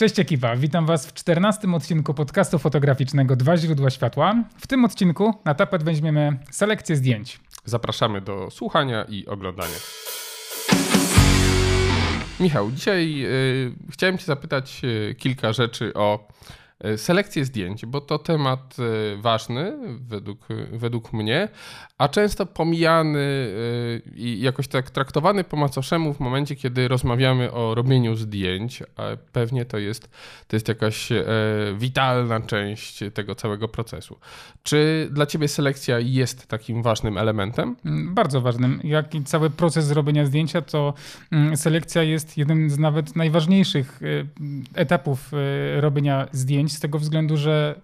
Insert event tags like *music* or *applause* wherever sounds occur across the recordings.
Cześć ekipa, witam Was w 14 odcinku podcastu fotograficznego Dwa źródła światła. W tym odcinku na tapet weźmiemy selekcję zdjęć. Zapraszamy do słuchania i oglądania. Michał, dzisiaj y, chciałem Cię zapytać y, kilka rzeczy o selekcję zdjęć, bo to temat ważny według, według mnie, a często pomijany y, i jakoś tak traktowany po macoszemu w momencie, kiedy rozmawiamy o robieniu zdjęć, a pewnie to jest, to jest jakaś e, witalna część tego całego procesu. Czy dla Ciebie selekcja jest takim ważnym elementem? Mm, bardzo ważnym. Jak i cały proces robienia zdjęcia, to mm, selekcja jest jednym z nawet najważniejszych etapów robienia zdjęć, z tego względu, że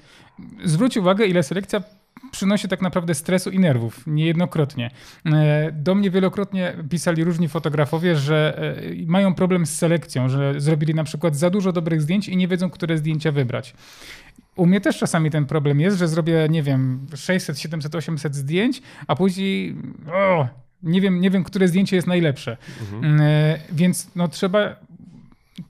zwróć uwagę, ile selekcja przynosi tak naprawdę stresu i nerwów, niejednokrotnie. E, do mnie wielokrotnie pisali różni fotografowie, że e, mają problem z selekcją, że zrobili na przykład za dużo dobrych zdjęć i nie wiedzą, które zdjęcia wybrać. U mnie też czasami ten problem jest, że zrobię, nie wiem, 600, 700, 800 zdjęć, a później o, nie wiem, nie wiem, które zdjęcie jest najlepsze. Mhm. E, więc no, trzeba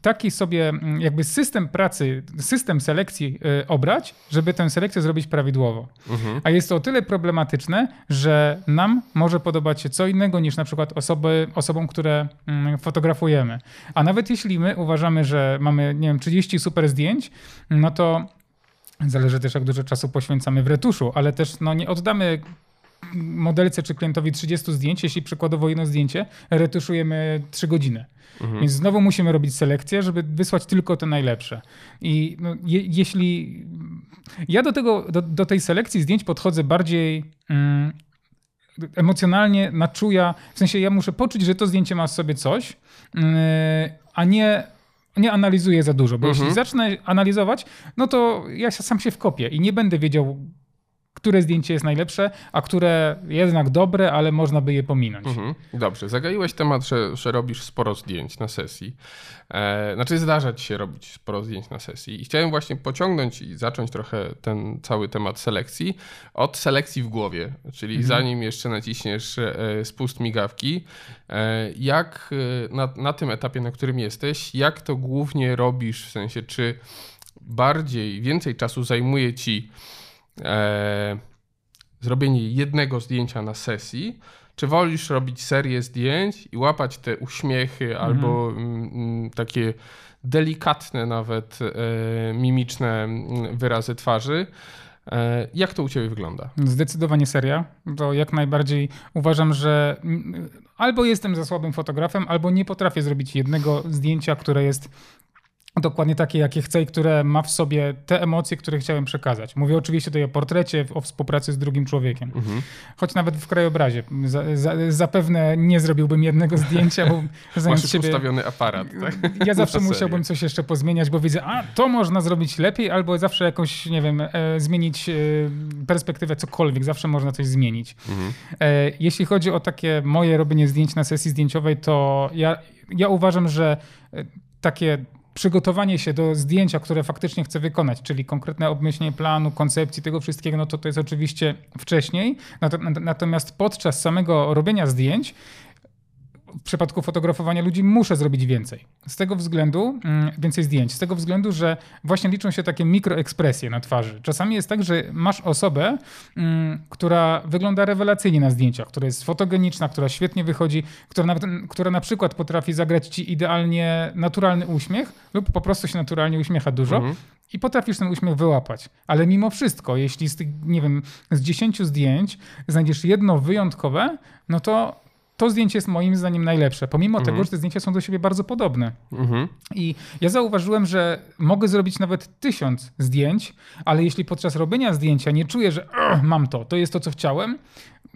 taki sobie mm, jakby system pracy, system selekcji y, obrać, żeby tę selekcję zrobić prawidłowo. Mhm. A jest to o tyle problematyczne, że nam może podobać się co innego niż na przykład osoby, osobom, które mm, fotografujemy. A nawet jeśli my uważamy, że mamy, nie wiem, 30 super zdjęć, no to zależy też jak dużo czasu poświęcamy w retuszu, ale też no, nie oddamy modelce czy klientowi 30 zdjęć, jeśli przykładowo jedno zdjęcie retuszujemy 3 godziny. Mhm. Więc znowu musimy robić selekcję, żeby wysłać tylko te najlepsze. I no, je, jeśli. Ja do, tego, do, do, tej selekcji zdjęć podchodzę bardziej. Mm, emocjonalnie na czuja, w sensie ja muszę poczuć, że to zdjęcie ma w sobie coś, yy, a nie nie analizuję za dużo, bo mhm. jeśli zacznę analizować, no to ja sam się wkopię i nie będę wiedział, które zdjęcie jest najlepsze, a które jednak dobre, ale można by je pominąć. Mhm. Dobrze, zagaiłeś temat, że, że robisz sporo zdjęć na sesji. E, znaczy zdarza ci się robić sporo zdjęć na sesji i chciałem właśnie pociągnąć i zacząć trochę ten cały temat selekcji od selekcji w głowie, czyli mhm. zanim jeszcze naciśniesz e, spust migawki, e, jak e, na, na tym etapie, na którym jesteś, jak to głównie robisz, w sensie czy bardziej, więcej czasu zajmuje ci e, zrobienie jednego zdjęcia na sesji, czy wolisz robić serię zdjęć i łapać te uśmiechy mhm. albo mm, mm, takie delikatne nawet e, mimiczne mm, wyrazy twarzy? E, jak to u Ciebie wygląda? Zdecydowanie seria. To jak najbardziej uważam, że albo jestem za słabym fotografem, albo nie potrafię zrobić jednego zdjęcia, które jest dokładnie takie, jakie chcę i które ma w sobie te emocje, które chciałem przekazać. Mówię oczywiście tutaj o portrecie, o współpracy z drugim człowiekiem. Mhm. Choć nawet w krajobrazie. Za, za, zapewne nie zrobiłbym jednego zdjęcia, bo *laughs* Masz już siebie, ustawiony aparat. Tak? Ja zawsze musiałbym coś jeszcze pozmieniać, bo widzę, a to można zrobić lepiej, albo zawsze jakoś, nie wiem, e, zmienić e, perspektywę, cokolwiek. Zawsze można coś zmienić. Mhm. E, jeśli chodzi o takie moje robienie zdjęć na sesji zdjęciowej, to ja, ja uważam, że e, takie przygotowanie się do zdjęcia, które faktycznie chcę wykonać, czyli konkretne obmyślenie planu, koncepcji, tego wszystkiego, no to to jest oczywiście wcześniej. Natomiast podczas samego robienia zdjęć w przypadku fotografowania ludzi muszę zrobić więcej. Z tego względu, mm, więcej zdjęć, z tego względu, że właśnie liczą się takie mikroekspresje na twarzy. Czasami jest tak, że masz osobę, mm, która wygląda rewelacyjnie na zdjęciach, która jest fotogeniczna, która świetnie wychodzi, która, nawet, która na przykład potrafi zagrać ci idealnie naturalny uśmiech lub po prostu się naturalnie uśmiecha dużo. Mhm. I potrafisz ten uśmiech wyłapać. Ale mimo wszystko, jeśli z tych, nie wiem, z dziesięciu zdjęć znajdziesz jedno wyjątkowe, no to to zdjęcie jest moim zdaniem najlepsze, pomimo mhm. tego, że te zdjęcia są do siebie bardzo podobne. Mhm. I ja zauważyłem, że mogę zrobić nawet tysiąc zdjęć, ale jeśli podczas robienia zdjęcia nie czuję, że mam to, to jest to, co chciałem,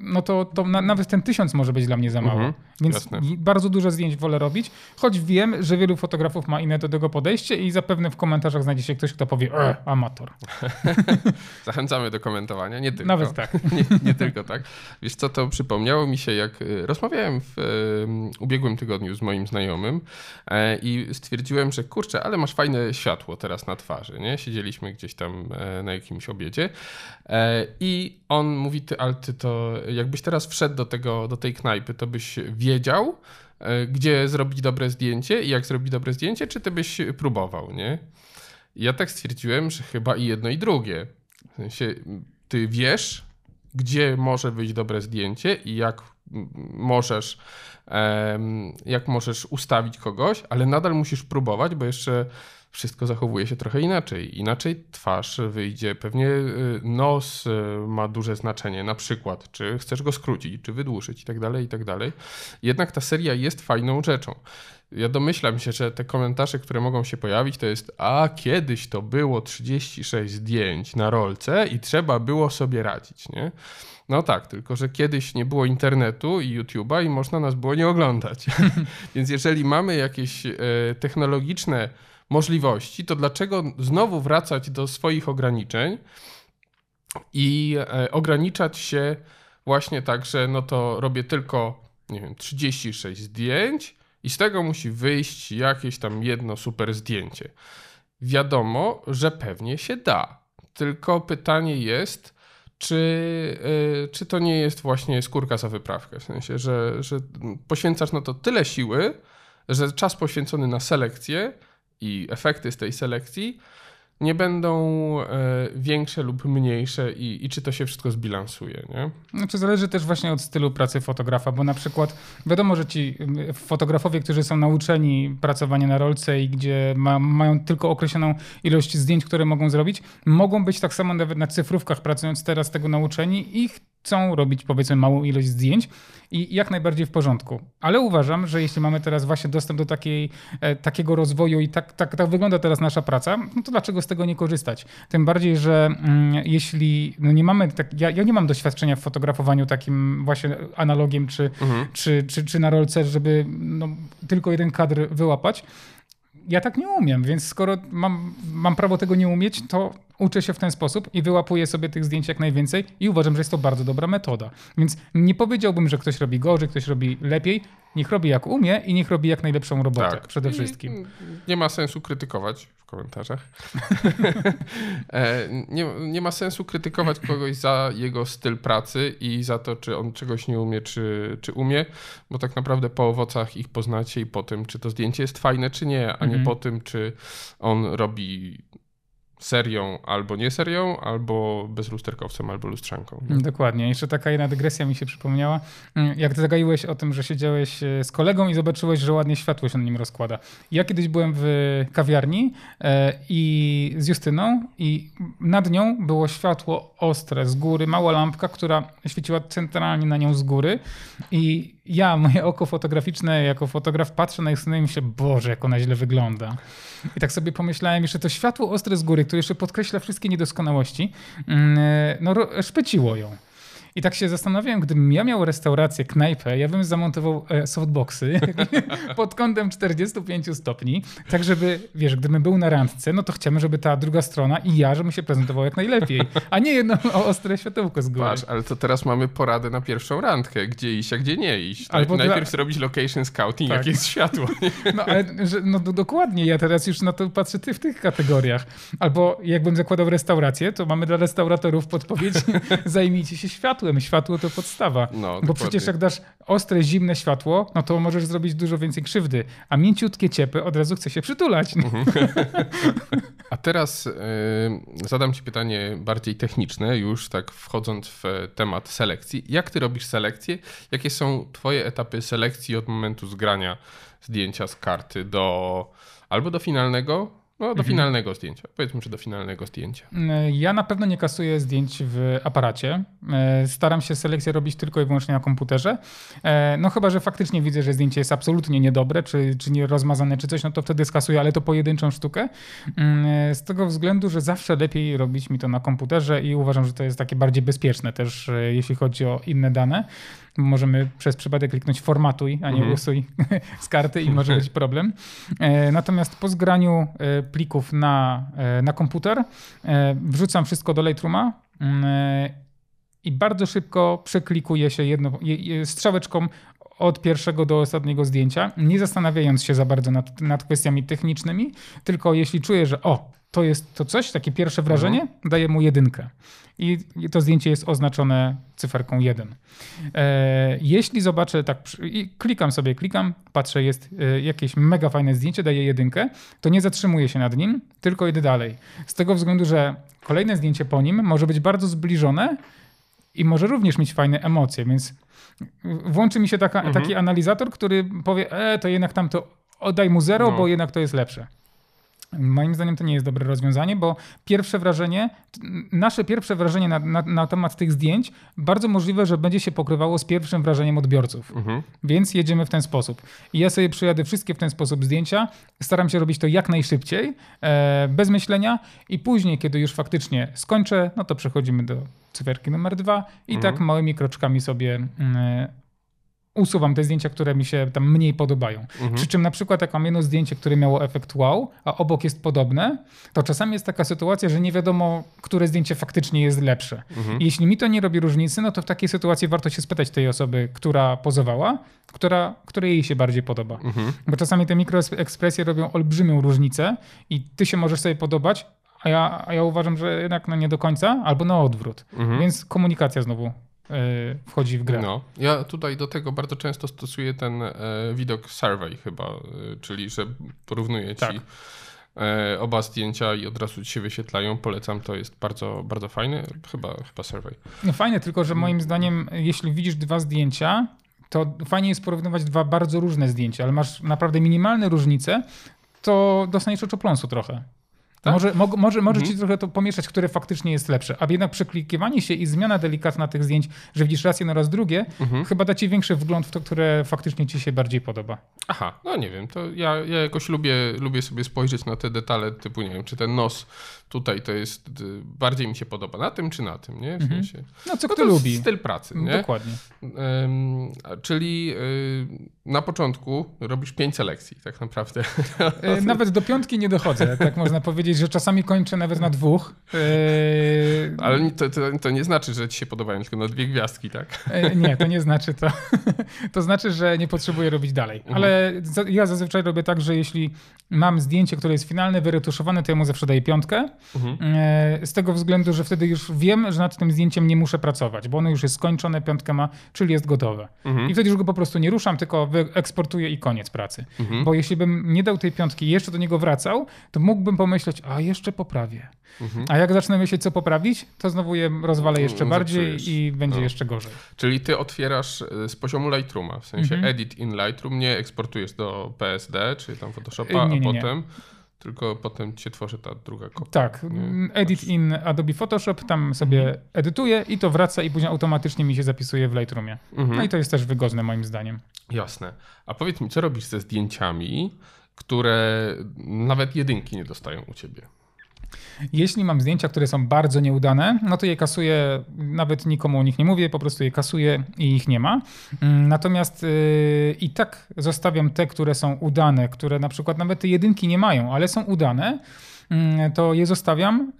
no to, to na, nawet ten tysiąc może być dla mnie za mało. Mhm, Więc jasne. bardzo dużo zdjęć wolę robić, choć wiem, że wielu fotografów ma inne do tego podejście i zapewne w komentarzach znajdzie się ktoś, kto powie, e, amator. *laughs* Zachęcamy do komentowania, nie tylko. Nawet tak. *laughs* nie, nie tylko tak. Wiesz co, to przypomniało mi się, jak y, rozmawiałem w y, ubiegłym tygodniu z moim znajomym e, i stwierdziłem, że kurczę, ale masz fajne światło teraz na twarzy, nie? Siedzieliśmy gdzieś tam e, na jakimś obiedzie e, i on mówi, ty, ale ty to jakbyś teraz wszedł do, tego, do tej knajpy, to byś wiedział, e, gdzie zrobić dobre zdjęcie i jak zrobić dobre zdjęcie, czy ty byś próbował, nie? Ja tak stwierdziłem, że chyba i jedno i drugie. W sensie, ty wiesz, gdzie może wyjść dobre zdjęcie i jak możesz, jak możesz ustawić kogoś, ale nadal musisz próbować, bo jeszcze wszystko zachowuje się trochę inaczej. Inaczej twarz wyjdzie, pewnie y, nos y, ma duże znaczenie, na przykład, czy chcesz go skrócić, czy wydłużyć i tak dalej, i tak. Jednak ta seria jest fajną rzeczą. Ja domyślam się, że te komentarze, które mogą się pojawić, to jest a kiedyś to było 36 zdjęć na rolce i trzeba było sobie radzić, nie? No tak, tylko że kiedyś nie było internetu i YouTube'a i można nas było nie oglądać. *laughs* Więc jeżeli mamy jakieś e, technologiczne możliwości, to dlaczego znowu wracać do swoich ograniczeń i e, ograniczać się właśnie tak, że no to robię tylko, nie wiem, 36 zdjęć i z tego musi wyjść jakieś tam jedno super zdjęcie. Wiadomo, że pewnie się da. Tylko pytanie jest, czy, y, czy to nie jest właśnie skórka za wyprawkę? W sensie, że, że poświęcasz na to tyle siły, że czas poświęcony na selekcję i efekty z tej selekcji nie będą e, większe lub mniejsze i, i czy to się wszystko zbilansuje, nie? Znaczy zależy też właśnie od stylu pracy fotografa, bo na przykład wiadomo, że ci fotografowie, którzy są nauczeni pracowania na rolce i gdzie ma, mają tylko określoną ilość zdjęć, które mogą zrobić, mogą być tak samo nawet na cyfrówkach pracując teraz tego nauczeni i chcą robić powiedzmy małą ilość zdjęć i jak najbardziej w porządku. Ale uważam, że jeśli mamy teraz właśnie dostęp do takiej, e, takiego rozwoju i tak, tak, tak wygląda teraz nasza praca, no to dlaczego z tego nie korzystać? Tym bardziej, że mm, jeśli no nie mamy, tak, ja, ja nie mam doświadczenia w fotografowaniu takim właśnie analogiem czy, czy, czy, czy na rolce, żeby no, tylko jeden kadr wyłapać. Ja tak nie umiem, więc skoro mam, mam prawo tego nie umieć, to uczę się w ten sposób i wyłapuję sobie tych zdjęć jak najwięcej i uważam, że jest to bardzo dobra metoda. Więc nie powiedziałbym, że ktoś robi gorzej, ktoś robi lepiej. Niech robi jak umie i niech robi jak najlepszą robotę przede I wszystkim. Nie ma sensu krytykować w komentarzach. *laughs* E, nie, nie ma sensu krytykować kogoś za jego styl pracy i za to, czy on czegoś nie umie, czy, czy umie, bo tak naprawdę po owocach ich poznacie i po tym, czy to zdjęcie jest fajne, czy nie, a nie Mhm. po tym, czy on robi serią albo nie serią, albo bezlusterkowcem, albo lustrzanką. Dokładnie. Jeszcze taka jedna dygresja mi się przypomniała. Mm, Jak ty zagaiłeś o tym, że siedziałeś e, z kolegą i zobaczyłeś, że ładnie światło się na nim rozkłada. Ja kiedyś byłem w kawiarni e, i z Justyną i nad nią było światło ostre z góry, mała lampka, która świeciła centralnie na nią z góry i ja, moje oko fotograficzne, jako fotograf patrzę na Justynę i myślę, Boże, jak ona źle wygląda. I tak sobie pomyślałem, jeszcze to światło ostre z góry, które jeszcze podkreśla wszystkie niedoskonałości, mm, no ro- szpeciło ją. I tak się zastanawiałem, gdybym ja miał restaurację, knajpę, ja bym zamontował e, softboxy *laughs* pod kątem 45 stopni, tak żeby, wiesz, gdybym był na randce, no to chciałbym, żeby ta druga strona i ja, żebym się prezentował jak najlepiej, a nie jedno o ostre światełko z góry. Patrz, ale to teraz mamy poradę na pierwszą randkę, gdzie iść, a gdzie nie iść. Tak? Albo Najpierw dla- zrobić location scouting, Tak. jakie jest światło. Nie? *laughs* No ale że, no, do, dokładnie, ja teraz już na to patrzę ty w tych kategoriach. Albo jakbym zakładał restaurację, to mamy dla restauratorów podpowiedź, *laughs* zajmijcie się światłem. Światło to podstawa. No, Bo dokładnie. przecież jak dasz ostre, zimne światło, no to możesz zrobić dużo więcej krzywdy. A mięciutkie ciepłe od razu chce się przytulać. *laughs* Mhm. A teraz y, zadam Ci pytanie bardziej techniczne, już tak wchodząc w temat selekcji. Jak Ty robisz selekcję? Jakie są Twoje etapy selekcji od momentu zgrania zdjęcia z karty do albo do finalnego No, do mhm. finalnego zdjęcia. Powiedzmy, że do finalnego zdjęcia. E, ja na pewno nie kasuję zdjęć w aparacie. E, staram się selekcję robić tylko i wyłącznie na komputerze. E, no chyba, że faktycznie widzę, że zdjęcie jest absolutnie niedobre, czy, czy nie rozmazane, czy coś, no to wtedy skasuję, ale to pojedynczą sztukę. Mm, z tego względu, że zawsze lepiej robić mi to na komputerze i uważam, że to jest takie bardziej bezpieczne też, jeśli chodzi o inne dane. Możemy przez przypadek kliknąć formatuj, a nie mhm. usuj *laughs* z karty i może być *laughs* problem. Natomiast po zgraniu plików na, e, na komputer, e, wrzucam wszystko do Lightrooma mm, e, i bardzo szybko przeklikuję się jedno, strzałeczką od pierwszego do ostatniego zdjęcia, nie zastanawiając się za bardzo nad, nad kwestiami technicznymi, tylko jeśli czuję, że o, to jest to coś, takie pierwsze wrażenie, mhm. daję mu jedynkę. I to zdjęcie jest oznaczone cyferką 1. E, jeśli zobaczę tak, i klikam sobie, klikam, patrzę, jest e, jakieś mega fajne zdjęcie, daję jedynkę, to nie zatrzymuję się nad nim, tylko idę dalej. Z tego względu, że kolejne zdjęcie po nim może być bardzo zbliżone i może również mieć fajne emocje, więc włączy mi się taka, mhm. taki analizator, który powie, e, to jednak tam to oddaj mu zero, no. bo jednak to jest lepsze. Moim zdaniem to nie jest dobre rozwiązanie, bo pierwsze wrażenie, nasze pierwsze wrażenie na, na, na, temat tych zdjęć bardzo możliwe, że będzie się pokrywało z pierwszym wrażeniem odbiorców. Mhm. Więc jedziemy w ten sposób. I ja sobie przyjadę wszystkie w ten sposób zdjęcia, staram się robić to jak najszybciej, e, bez myślenia i później, kiedy już faktycznie skończę, no to przechodzimy do cyferki numer dwa i mhm. tak małymi kroczkami sobie mm, usuwam te zdjęcia, które mi się tam mniej podobają. Mhm. Przy czym na przykład jak mam jedno zdjęcie, które miało efekt wow, a obok jest podobne, to czasami jest taka sytuacja, że nie wiadomo, które zdjęcie faktycznie jest lepsze. Mhm. I jeśli mi to nie robi różnicy, no to w takiej sytuacji warto się spytać tej osoby, która pozowała, która, która jej się bardziej podoba. Mhm. Bo czasami te mikroekspresje robią olbrzymią różnicę i ty się możesz sobie podobać, a ja, a ja uważam, że jednak no nie do końca, albo na odwrót. Mhm. Więc komunikacja znowu wchodzi w grę. No, ja tutaj do tego bardzo często stosuję ten e, widok survey chyba, e, czyli że porównuję ci tak. oba zdjęcia i od razu ci się wyświetlają. Polecam, to jest bardzo, bardzo fajne. Chyba, chyba survey. No fajne, tylko że moim zdaniem, jeśli widzisz dwa zdjęcia, to fajnie jest porównywać dwa bardzo różne zdjęcia, ale masz naprawdę minimalne różnice, to dostaniesz oczopląsu trochę. Tak? Może, mo, może, może mhm. ci trochę to pomieszać, które faktycznie jest lepsze. A jednak przeklikiwanie się i zmiana delikatna tych zdjęć, że widzisz raz jedno, raz drugie, mhm. chyba da ci większy wgląd w to, które faktycznie ci się bardziej podoba. Aha, no nie wiem, to ja, ja jakoś lubię, lubię sobie spojrzeć na te detale typu, nie wiem, czy ten nos tutaj to jest, y, bardziej mi się podoba na tym czy na tym, nie? W mhm. sensie. No co no kto lubi. Styl pracy, nie? Dokładnie. Um, czyli y, na początku robisz pięć selekcji tak naprawdę. E, nawet do piątki nie dochodzę, tak można *laughs* powiedzieć, że czasami kończę nawet na dwóch. E, Ale to, to, to, nie znaczy, że ci się podobają tylko na dwie gwiazdki, tak? E, nie, to nie znaczy to. *laughs* To znaczy, że nie potrzebuję robić dalej. Mhm. Ale ja zazwyczaj robię tak, że jeśli mam zdjęcie, które jest finalne, wyretuszowane, to ja mu zawsze daję piątkę. Mhm. Z tego względu, że wtedy już wiem, że nad tym zdjęciem nie muszę pracować, bo ono już jest skończone, piątka ma, czyli jest gotowe. Mhm. I wtedy już go po prostu nie ruszam, tylko eksportuję i koniec pracy. Mhm. Bo jeśli bym nie dał tej piątki i jeszcze do niego wracał, to mógłbym pomyśleć, a jeszcze poprawię. Mhm. A jak zacznę myśleć, co poprawić, to znowu je rozwalę jeszcze no, bardziej i będzie no. jeszcze gorzej. Czyli ty otwierasz e, z poziomu Lightrooma, w sensie mhm. edit in Lightroom, nie eksportujesz do PSD, czy tam Photoshopa, nie, nie, a potem... Nie tylko potem cię tworzy ta druga kopia. Tak, nie? edit in Adobe Photoshop, tam sobie mhm. edytuję i to wraca i później automatycznie mi się zapisuje w Lightroomie. Mhm. No i to jest też wygodne moim zdaniem. Jasne. A powiedz mi, co robisz ze zdjęciami, które nawet jedynki nie dostają u ciebie? Jeśli mam zdjęcia, które są bardzo nieudane, no to je kasuję, nawet nikomu o nich nie mówię, po prostu je kasuję i ich nie ma. Mm, natomiast yy, i tak zostawiam te, które są udane, które na przykład nawet te jedynki nie mają, ale są udane mm, to je zostawiam.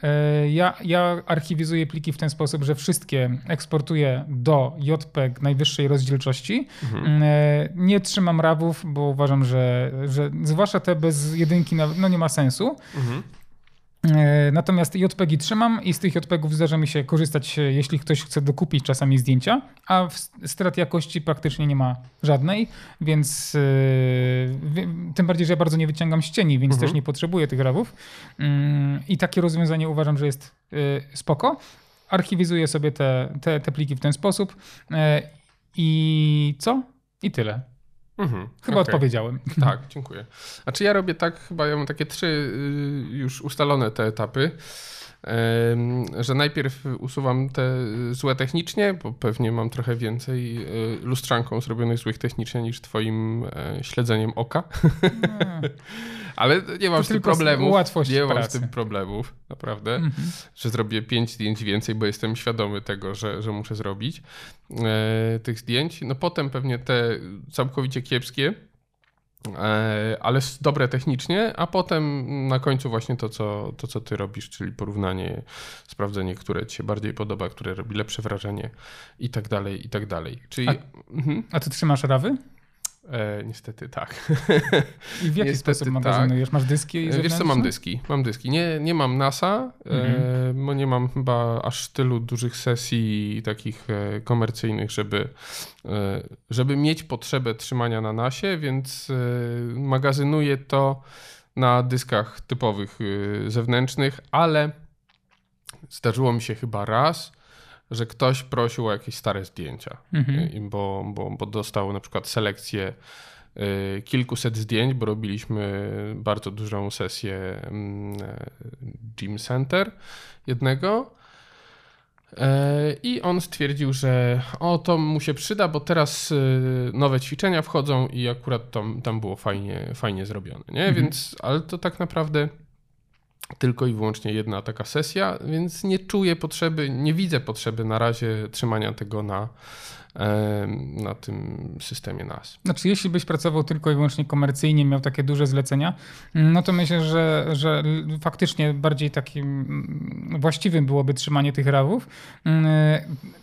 Yy, ja, ja archiwizuję pliki w ten sposób, że wszystkie eksportuję do JPEG najwyższej rozdzielczości. Mhm. Yy, nie trzymam rawów, bo uważam, że, że zwłaszcza te bez jedynki no nie ma sensu. Mhm. E, natomiast JPEGi trzymam i z tych JPEGów zdarza mi się korzystać, e, jeśli ktoś chce dokupić czasami zdjęcia, a strat jakości praktycznie nie ma żadnej, więc yy, tym bardziej, że ja bardzo nie wyciągam ścieni, więc mhm. też nie potrzebuję tych rawów. Yy, I takie rozwiązanie uważam, że jest yy, spoko. Archiwizuję sobie te, te, te pliki w ten sposób. I co? I tyle. Mhm, chyba okay. odpowiedziałem. *laughs* Tak, dziękuję. A czy ja robię tak, chyba ja mam takie trzy y, już ustalone te etapy że najpierw usuwam te złe technicznie, bo pewnie mam trochę więcej e, lustrzanką zrobionych złych technicznie niż twoim e, śledzeniem oka. *laughs* Ale nie mam to z tym problemów. Łatwość nie mam z tym problemów, naprawdę, mhm. że zrobię pięć zdjęć więcej, bo jestem świadomy tego, że, że muszę zrobić e, tych zdjęć. No potem pewnie te całkowicie kiepskie ale dobre technicznie, a potem na końcu właśnie to co, to, co ty robisz, czyli porównanie, sprawdzenie, które ci się bardziej podoba, które robi lepsze wrażenie i tak dalej, i tak dalej. Czyli... A, mhm. a ty trzymasz rawy? E, niestety tak. I w jaki niestety sposób magazynujesz? Tak. Masz dyski? Zewnętrzne? Wiesz co, mam dyski. Mam dyski. Nie, nie mam NASA, e, mhm. e, bo nie mam chyba aż tylu dużych sesji takich e, komercyjnych, żeby, e, żeby mieć potrzebę trzymania na nasie, więc e, magazynuję to na dyskach typowych zewnętrznych, ale zdarzyło mi się chyba raz, że ktoś prosił o jakieś stare zdjęcia, mhm. bo, bo, bo dostał na przykład selekcję y, kilkuset zdjęć, bo robiliśmy bardzo dużą sesję mm, Gym Center jednego. E, I on stwierdził, że o to mu się przyda, bo teraz y, nowe ćwiczenia wchodzą i akurat tam, tam było fajnie, fajnie zrobione. Nie? Mhm. Więc, ale to tak naprawdę tylko i wyłącznie jedna taka sesja, więc nie czuję potrzeby, nie widzę potrzeby na razie trzymania tego na, na tym systemie NAS. Znaczy, jeśli byś pracował tylko i wyłącznie komercyjnie, miał takie duże zlecenia, no to myślę, że, że faktycznie bardziej takim właściwym byłoby trzymanie tych rawów.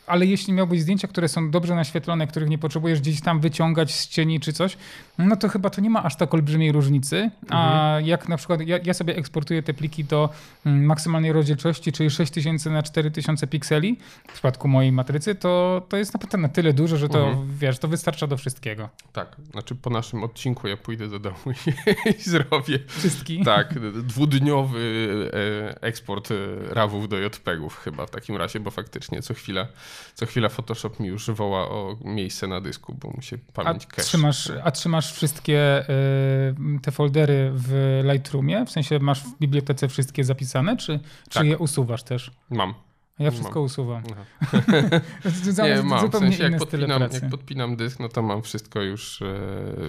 Ale jeśli miałbyś zdjęcia, które są dobrze naświetlone, których nie potrzebujesz gdzieś tam wyciągać z cieni czy coś, no to chyba to nie ma aż tak olbrzymiej różnicy. A mhm. jak na przykład ja, ja, sobie eksportuję te pliki do maksymalnej rozdzielczości, czyli 6000 na 4000 pikseli w przypadku mojej matrycy, to, to jest naprawdę na tyle dużo, że to, mhm. wiesz, to wystarcza do wszystkiego. Tak, znaczy po naszym odcinku ja pójdę do domu *laughs* i, i zrobię... Wszystki? Tak, dwudniowy e, eksport e, rawów do JPEGów chyba w takim razie, bo faktycznie co chwila, co chwila Photoshop mi już woła o miejsce na dysku, bo mu się pamięć a cache. Trzymasz, a trzymasz wszystkie y, te foldery w Lightroomie? W sensie masz w bibliotece wszystkie zapisane, czy, czy tak. je usuwasz też? Mam. Ja wszystko mam. usuwam. *laughs* nie, mam. W sensie, jak podpinam, jak podpinam dysk, no to mam wszystko już, e,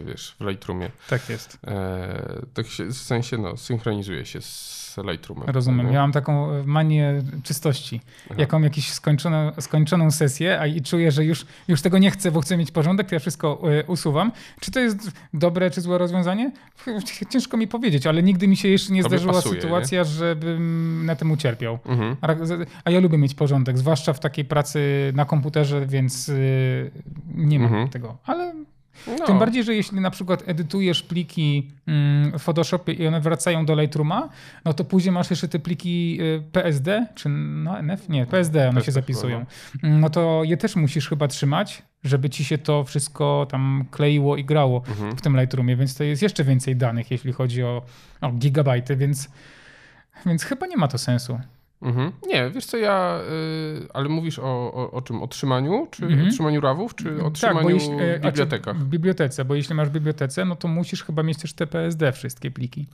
wiesz, w Lightroomie. Tak jest. E, tak się, w sensie, no, synchronizuje się z Lightroomem. Rozumiem. Ja mam taką manię czystości. Aha. Jak mam jakąś skończoną, skończoną sesję a i czuję, że już, już tego nie chcę, bo chcę mieć porządek, to ja wszystko y, usuwam. Czy to jest dobre czy złe rozwiązanie? Ciężko mi powiedzieć, ale nigdy mi się jeszcze nie Tobie zdarzyła pasuje, sytuacja, nie? żebym na tym ucierpiał. Mhm. A, a, ja lubię mieć porządek, zwłaszcza w takiej pracy na komputerze, więc y, nie mam mhm. tego. Ale no. Tym bardziej, że jeśli na przykład edytujesz pliki mm, w Photoshopie i one wracają do Lightrooma, no to później masz jeszcze te pliki y, PSD, czy no, NF? Nie, PSD one się zapisują. Mm, no to je też musisz chyba trzymać, żeby ci się to wszystko tam kleiło i grało mhm. w tym Lightroomie, więc to jest jeszcze więcej danych, jeśli chodzi o, o gigabajty, więc, więc chyba nie ma to sensu. Mhm. Nie, wiesz co, ja. Y, ale mówisz o, o, o czym? Otrzymaniu? Czy mhm. otrzymaniu rawów, czy otrzymaniu tak, e, w bibliotekach? W bibliotece, bo jeśli masz w bibliotece, no to musisz chyba mieć też te PSD, wszystkie pliki.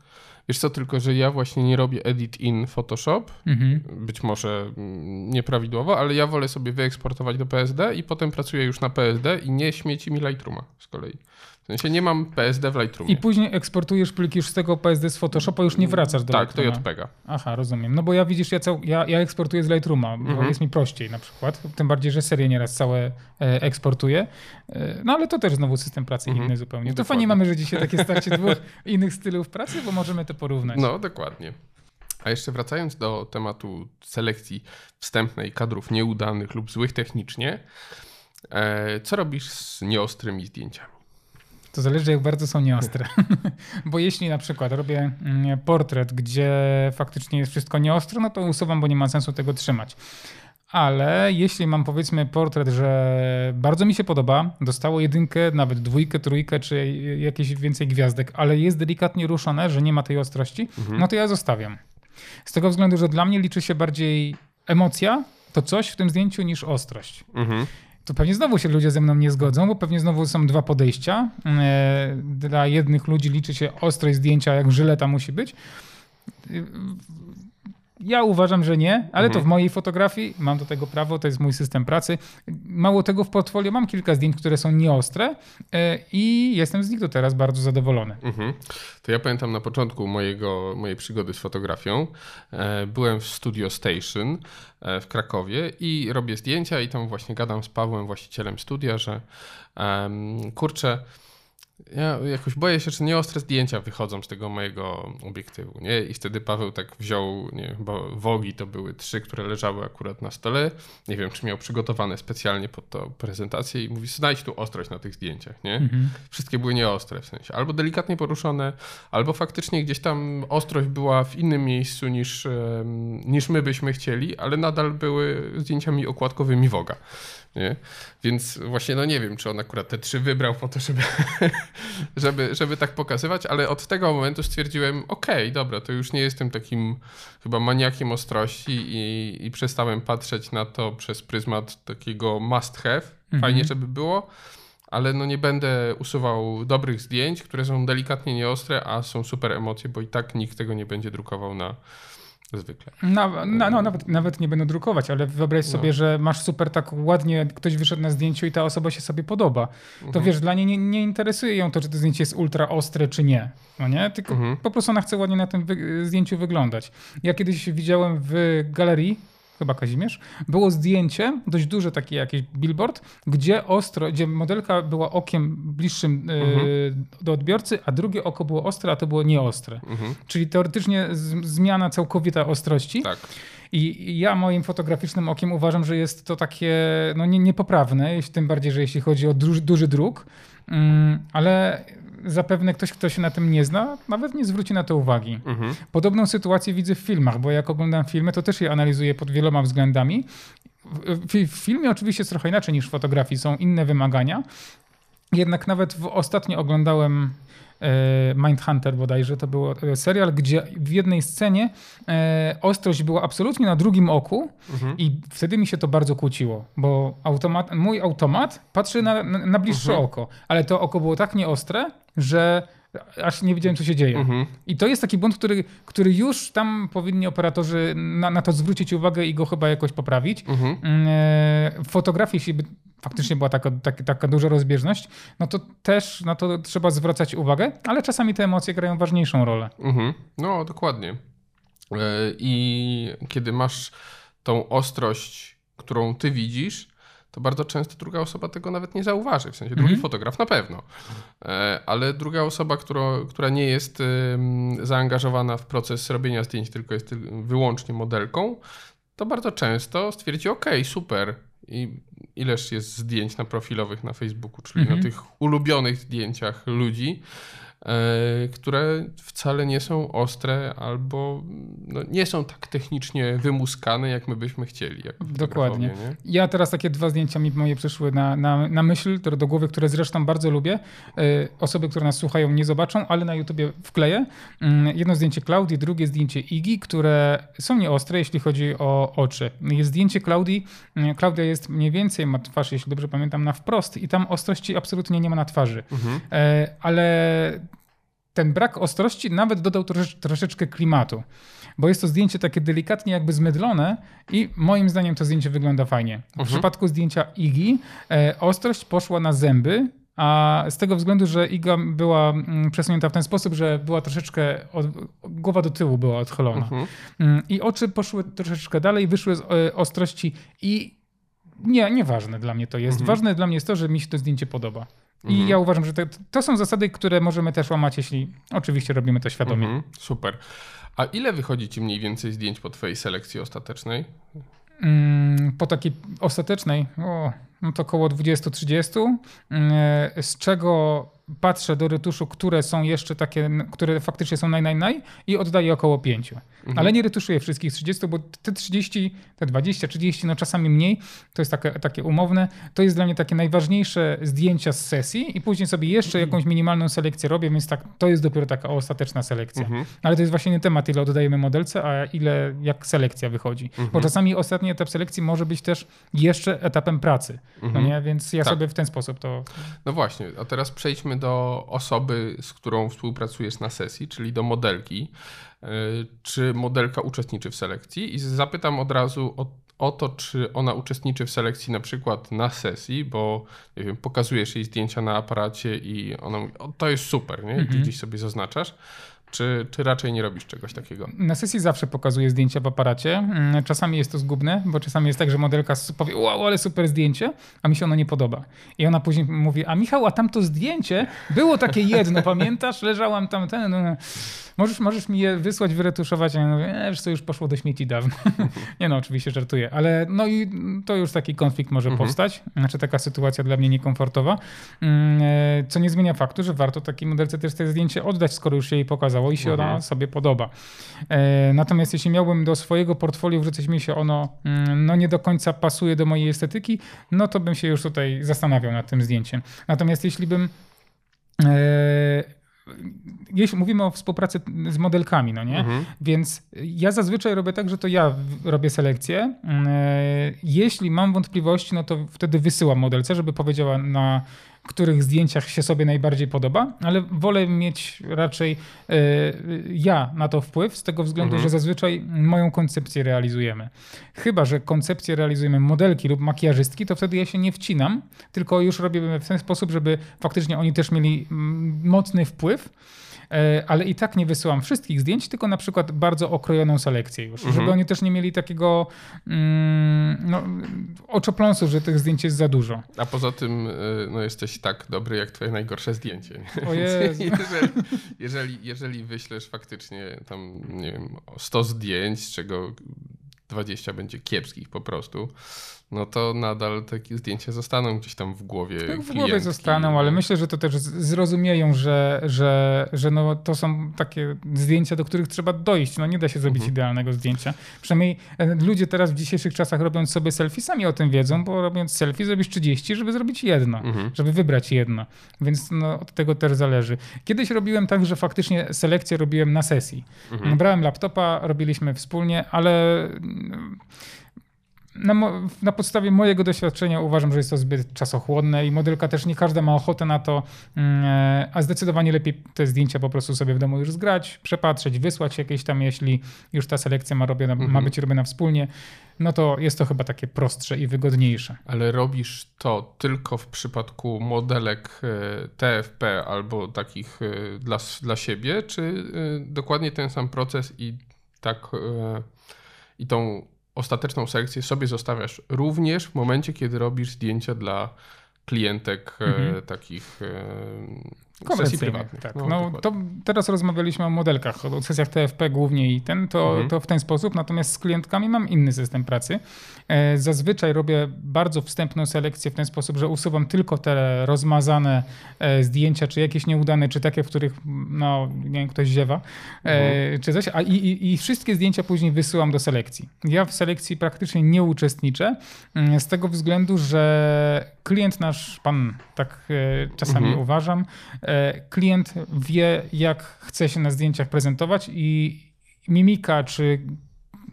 Wiesz co, tylko że ja właśnie nie robię edit in Photoshop, mhm. być może mm, nieprawidłowo, ale ja wolę sobie wyeksportować do PSD i potem pracuję już na PSD i nie śmieci mi Lightrooma z kolei. W sensie nie mam PSD w Lightroomie. I później eksportujesz pliki już z tego PSD z Photoshopa, już nie wracasz do tak, Lightrooma. Tak, to JPEGa. Aha, rozumiem. No bo ja widzisz, ja, cał, ja, ja eksportuję z Lightrooma, bo mhm. jest mi prościej na przykład. Tym bardziej, że serię nieraz całe e, eksportuję. E, no ale to też znowu system pracy mhm. inny zupełnie. To dokładnie. fajnie mamy, że dzisiaj takie starcie *laughs* dwóch innych stylów pracy, bo możemy to porównać. No, dokładnie. A jeszcze wracając do tematu selekcji wstępnej kadrów nieudanych lub złych technicznie, e, co robisz z nieostrymi zdjęciami? To zależy, jak bardzo są nieostre. *laughs* bo jeśli na przykład robię mm, portret, gdzie faktycznie jest wszystko nieostro, no to usuwam, bo nie ma sensu tego trzymać. Ale jeśli mam powiedzmy portret, że bardzo mi się podoba, dostało jedynkę, nawet dwójkę, trójkę, czy jakieś więcej gwiazdek, ale jest delikatnie ruszone, że nie ma tej ostrości, mhm. no to ja zostawiam. Z tego względu, że dla mnie liczy się bardziej emocja, to coś w tym zdjęciu niż ostrość. Mhm. to pewnie znowu się ludzie ze mną nie zgodzą, bo pewnie znowu są dwa podejścia. E, dla jednych ludzi liczy się ostrość zdjęcia, jak żyleta musi być. Ja uważam, że nie, ale mhm. to w mojej fotografii mam do tego prawo, to jest mój system pracy. Mało tego, w portfolio mam kilka zdjęć, które są nieostre e, i jestem z nich do teraz bardzo zadowolony. Mhm. To ja pamiętam na początku mojego, mojej przygody z fotografią. E, byłem w Studio Station e, w Krakowie i robię zdjęcia i tam właśnie gadam z Pawłem, właścicielem studia, że um, kurczę, ja jakoś boję się, czy nieostre zdjęcia wychodzą z tego mojego obiektywu, nie? I wtedy Paweł tak wziął, nie bo wogi to były trzy, które leżały akurat na stole. Nie wiem, czy miał przygotowane specjalnie pod to prezentację i mówi, znajdź tu ostrość na tych zdjęciach, nie? Mhm. Wszystkie były nieostre w sensie. Albo delikatnie poruszone, albo faktycznie gdzieś tam ostrość była w innym miejscu niż, niż my byśmy chcieli, ale nadal były zdjęciami okładkowymi woga. Nie? Więc właśnie no nie wiem, czy on akurat te trzy wybrał po to, żeby, *laughs* *laughs* żeby, żeby tak pokazywać, ale od tego momentu stwierdziłem, okej, okay, dobra, to już nie jestem takim chyba maniakiem ostrości i, i przestałem patrzeć na to przez pryzmat takiego must have. Fajnie, mhm. żeby było, ale no nie będę usuwał dobrych zdjęć, które są delikatnie nieostre, a są super emocje, bo i tak nikt tego nie będzie drukował na zwykle. No, no, no, nawet, nawet nie będą drukować, ale wyobraź sobie, no. że masz super tak ładnie, ktoś wyszedł na zdjęciu i ta osoba się sobie podoba. To mhm. wiesz, dla niej nie, nie, interesuje ją to, czy to zdjęcie jest ultra ostre, czy nie. No nie? Tylko mhm. po prostu ona chce ładnie na tym wy zdjęciu wyglądać. Ja kiedyś widziałem w galerii chyba Kazimierz, było zdjęcie, dość duże takie jakieś billboard, gdzie ostro, gdzie modelka była okiem bliższym e, mhm. do odbiorcy, a drugie oko było ostre, a to było nieostre. Mhm. Czyli teoretycznie zmiana całkowita ostrości. Tak. I ja moim fotograficznym okiem uważam, że jest to takie no, nie, niepoprawne, tym bardziej, że jeśli chodzi o duży, duży druk, mm, ale zapewne ktoś, kto się na tym nie zna, nawet nie zwróci na to uwagi. Mhm. Podobną sytuację widzę w filmach, bo jak oglądam filmy, to też je analizuję pod wieloma względami. W, w filmie oczywiście jest trochę inaczej niż w fotografii, są inne wymagania. Jednak nawet w, ostatnio oglądałem E, Mindhunter bodajże, to był e, serial, gdzie w jednej scenie e, ostrość była absolutnie na drugim oku mhm. i wtedy mi się to bardzo kłóciło, bo automat, mój automat patrzy na, na bliższe mhm. oko, ale to oko było tak nieostre, że aż nie wiedziałem, co się dzieje. Mhm. I to jest taki błąd, który, który już tam powinni operatorzy na, na to zwrócić uwagę i go chyba jakoś poprawić. Mhm. W fotografii, jeśli by faktycznie była taka, taka, taka duża rozbieżność, no to też na to trzeba zwracać uwagę, ale czasami te emocje grają ważniejszą rolę. Mhm. No, dokładnie. E, I kiedy masz tą ostrość, którą ty widzisz, to bardzo często druga osoba tego nawet nie zauważy. W sensie drugi mhm. fotograf na pewno. E, ale druga osoba, która, która nie jest zaangażowana w proces robienia zdjęć, tylko jest wyłącznie modelką, to bardzo często stwierdzi: OK, super. I ileż jest zdjęć na profilowych na Facebooku, czyli mhm. na tych ulubionych zdjęciach ludzi, które wcale nie są ostre albo no, nie są tak technicznie wymuskane, jak my byśmy chcieli. Dokładnie. Nie? Ja teraz takie dwa zdjęcia mi moje przyszły na, na, na myśl, które do głowy, które zresztą bardzo lubię. E, osoby, które nas słuchają, nie zobaczą, ale na YouTubie wkleję. Mm, jedno zdjęcie Klaudii, drugie zdjęcie Igi, które są nieostre, jeśli chodzi o oczy. Jest zdjęcie Klaudii. Mm, Klaudia jest mniej więcej, ma twarz, jeśli dobrze pamiętam, na wprost i tam ostrości absolutnie nie ma na twarzy. Mhm. E, ale ten brak ostrości nawet dodał trosze, troszeczkę klimatu, bo jest to zdjęcie takie delikatnie jakby zmydlone i moim zdaniem to zdjęcie wygląda fajnie. W mhm. przypadku zdjęcia Igi e, ostrość poszła na zęby, a z tego względu, że Iga była mm, przesunięta w ten sposób, że była troszeczkę, od, głowa do tyłu była odchylona. Mhm. Mm, I oczy poszły troszeczkę dalej, wyszły z e, ostrości i nie, nieważne dla mnie to jest. Mhm. Ważne dla mnie jest to, że mi się to zdjęcie podoba. I mhm. ja uważam, że to, to, są zasady, które możemy też łamać, jeśli oczywiście robimy to świadomie. Mhm. Super. A ile wychodzi ci mniej więcej zdjęć po twojej selekcji ostatecznej? Mm, po takiej ostatecznej, o, no to około 20-30, mm, z czego patrzę do retuszu, które są jeszcze takie, które faktycznie są naj, naj, naj i oddaję około 5. Mhm. Ale nie retuszuję wszystkich 30, bo te 30, te 20, 30, no czasami mniej, to jest takie, takie umowne. To jest dla mnie takie najważniejsze zdjęcia z sesji i później sobie jeszcze mhm. jakąś minimalną selekcję robię, więc tak, to jest dopiero taka ostateczna selekcja. Mhm. Ale to jest właśnie nie temat, ile oddajemy modelce, a ile, jak selekcja wychodzi. Bo mhm. czasami ostatni etap selekcji może być też jeszcze etapem pracy, no mhm. nie? Więc ja tak. sobie w ten sposób to... No właśnie, a teraz przejdźmy do osoby, z którą współpracujesz na sesji, czyli do modelki. E, czy modelka uczestniczy w selekcji? I zapytam od razu o, o, to, czy ona uczestniczy w selekcji na przykład na sesji, bo nie wiem, pokazujesz jej zdjęcia na aparacie i ona mówi, o, to jest super, nie? I mhm. gdzieś sobie zaznaczasz. Czy, czy raczej nie robisz czegoś takiego? Na sesji zawsze pokazuję zdjęcia w aparacie. Mm, czasami jest to zgubne, bo czasami jest tak, że modelka powie, wow, ale super zdjęcie, a mi się ono nie podoba. I ona później mówi, a Michał, a tamto zdjęcie było takie jedno, *laughs* pamiętasz? Leżałam tam, ten, no, no. Możesz, możesz mi je wysłać, wyretuszować? A ja mówię, e, wiesz co, już poszło do śmieci dawno. *laughs* nie no, oczywiście żartuję, ale no i to już taki konflikt może mhm. powstać, znaczy taka sytuacja dla mnie niekomfortowa, mm, e, co nie zmienia faktu, że warto takiej modelce też te zdjęcie oddać, skoro już się jej pokazało i się mhm. ona sobie podoba. E, natomiast jeśli miałbym do swojego portfolio wrzucać mi się ono mm, no nie do końca pasuje do mojej estetyki, no to bym się już tutaj zastanawiał nad tym zdjęciem. Natomiast jeśli bym jeśli mówimy o współpracy z modelkami, no nie? Mhm. Więc ja zazwyczaj robię tak, że to ja robię selekcję. E, jeśli mam wątpliwości, no to wtedy wysyłam modelce, żeby powiedziała na których zdjęciach się sobie najbardziej podoba, ale wolę mieć raczej y, ja na to wpływ, z tego względu, mhm. że zazwyczaj moją koncepcję realizujemy. Chyba, że koncepcję realizujemy modelki lub makijażystki, to wtedy ja się nie wcinam, tylko już robię w ten sposób, żeby faktycznie oni też mieli mm, mocny wpływ. E, ale i tak nie wysyłam wszystkich zdjęć, tylko na przykład bardzo okrojoną selekcję już, mhm. żeby oni też nie mieli takiego mm, no, oczopląsu, że tych zdjęć jest za dużo. A poza tym e, no, jesteś tak dobry jak twoje najgorsze zdjęcie. *laughs* Jeżeli, jeżeli, jeżeli wyślesz faktycznie tam, nie wiem, 100 zdjęć, z czego 20 będzie kiepskich po prostu, no to nadal takie zdjęcia zostaną gdzieś tam w głowie. Tak, w głowie zostaną, ale myślę, że to też zrozumieją, że, że, że no to są takie zdjęcia, do których trzeba dojść. No nie da się zrobić mhm. idealnego zdjęcia. Przynajmniej e, ludzie teraz w dzisiejszych czasach robiąc sobie selfie sami o tym wiedzą, bo robiąc selfie zrobisz 30, żeby zrobić jedno, mhm. żeby wybrać jedno. Więc no, od tego też zależy. Kiedyś robiłem tak, że faktycznie selekcję robiłem na sesji. Mhm. Brałem laptopa, robiliśmy wspólnie, ale na, na, podstawie mojego doświadczenia uważam, że jest to zbyt czasochłonne i modelka też nie każda ma ochotę na to, mm, e, a zdecydowanie lepiej te zdjęcia po prostu sobie w domu już zgrać, przepatrzeć, wysłać jakieś tam, jeśli już ta selekcja ma, robiona, mhm. ma być robiona wspólnie, no to jest to chyba takie prostsze i wygodniejsze. Ale robisz to tylko w przypadku modelek e, TFP albo takich e, dla, dla siebie, czy dokładnie ten sam proces i tak i tą ostateczną selekcję sobie zostawiasz również w momencie, kiedy robisz zdjęcia dla klientek e, mhm. takich e, sesji prywatnych. Tak. No, no to teraz rozmawialiśmy o modelkach, o sesjach TFP głównie i ten, to, mhm. to w ten sposób, natomiast z klientkami mam inny system pracy. E, zazwyczaj robię bardzo wstępną selekcję w ten sposób, że usuwam tylko te rozmazane zdjęcia, czy jakieś nieudane, czy takie, w których no, nie wiem, ktoś ziewa, mhm. czy coś, a i, i, i wszystkie zdjęcia później wysyłam do selekcji. Ja w selekcji praktycznie nie uczestniczę, mm, z tego względu, że klient nasz, pan tak e, czasami mhm. uważam, e, klient wie, jak chce się na zdjęciach prezentować i mimika czy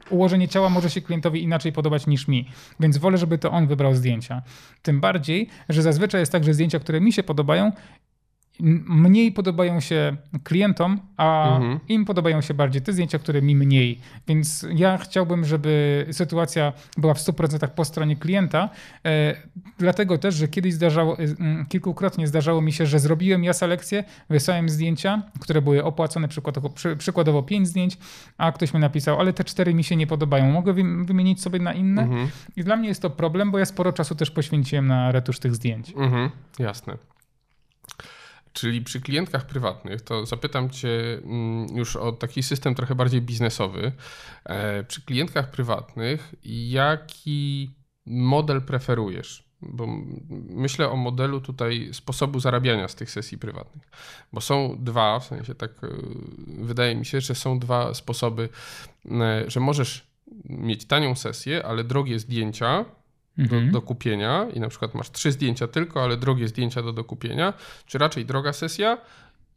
ułożenie ciała może się klientowi inaczej podobać niż mi, więc wolę, żeby to on wybrał zdjęcia. Tym bardziej, że zazwyczaj jest tak, że zdjęcia, które mi się podobają, mniej podobają się klientom, a mhm. im podobają się bardziej te zdjęcia, które mi mniej. Więc ja chciałbym, żeby sytuacja była w 100% po stronie klienta, e, dlatego też, że kiedyś zdarzało, e, kilkukrotnie zdarzało mi się, że zrobiłem ja selekcję, wysłałem zdjęcia, które były opłacone, przykładowo, przy, przykładowo 5 zdjęć, a ktoś mi napisał, ale te 4 mi się nie podobają, mogę wymienić sobie na inne? Mhm. I dla mnie jest to problem, bo ja sporo czasu też poświęciłem na retusz tych zdjęć. Mhm. Jasne. Czyli przy klientkach prywatnych, to zapytam Cię mm, już o taki system trochę bardziej biznesowy. E, przy klientkach prywatnych, jaki model preferujesz? bo myślę o modelu tutaj sposobu zarabiania z tych sesji prywatnych. Bo są dwa, w sensie tak e, wydaje mi się, że są dwa sposoby, e, że możesz mieć tanią sesję, ale drogie zdjęcia. Do, do kupienia i na przykład masz trzy zdjęcia tylko, ale drogie zdjęcia do dokupienia, czy raczej droga sesja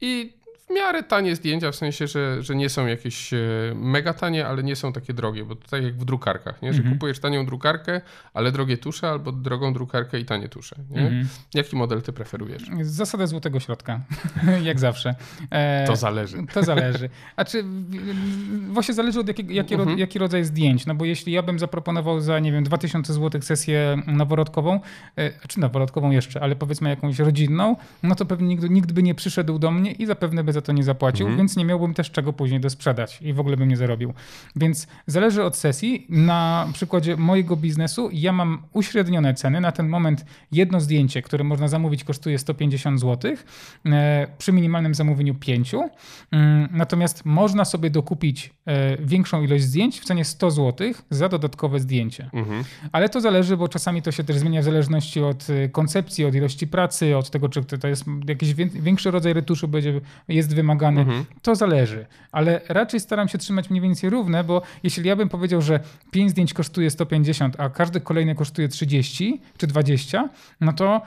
i w miarę tanie zdjęcia, w sensie, że, że nie są jakieś e, mega tanie, ale nie są takie drogie, bo to tak jak w drukarkach, nie? że mhm. kupujesz tanią drukarkę, ale drogie tusze, albo drogą drukarkę i tanie tusze. Nie? Mhm. Jaki model ty preferujesz? Zasada złotego środka, *laughs* jak zawsze. E, to zależy. To zależy. A czy właśnie zależy od jakiego, jaki, mhm. jaki rodzaj zdjęć, no bo jeśli ja bym zaproponował za, nie wiem, 2000 zł sesję noworodkową, e, czy noworodkową jeszcze, ale powiedzmy jakąś rodzinną, no to pewnie nikt, nikt by nie przyszedł do mnie i zapewne by za to nie zapłacił, mhm. więc nie miałbym też czego później dosprzedać i w ogóle bym nie zarobił. Więc zależy od sesji. Na przykładzie mojego biznesu ja mam uśrednione ceny. Na ten moment jedno zdjęcie, które można zamówić kosztuje 150 zł, e, przy minimalnym zamówieniu 5. Mm, natomiast można sobie dokupić e, większą ilość zdjęć w cenie 100 zł za dodatkowe zdjęcie. Mhm. Ale to zależy, bo czasami to się też zmienia w zależności od e, koncepcji, od ilości pracy, od tego, czy to jest jakiś większy rodzaj retuszu będzie, jest wymagany, mhm. to zależy. Ale raczej staram się trzymać mniej więcej równe, bo jeśli ja bym powiedział, że 5 zdjęć kosztuje 150, a każde kolejne kosztuje 30 czy 20, no to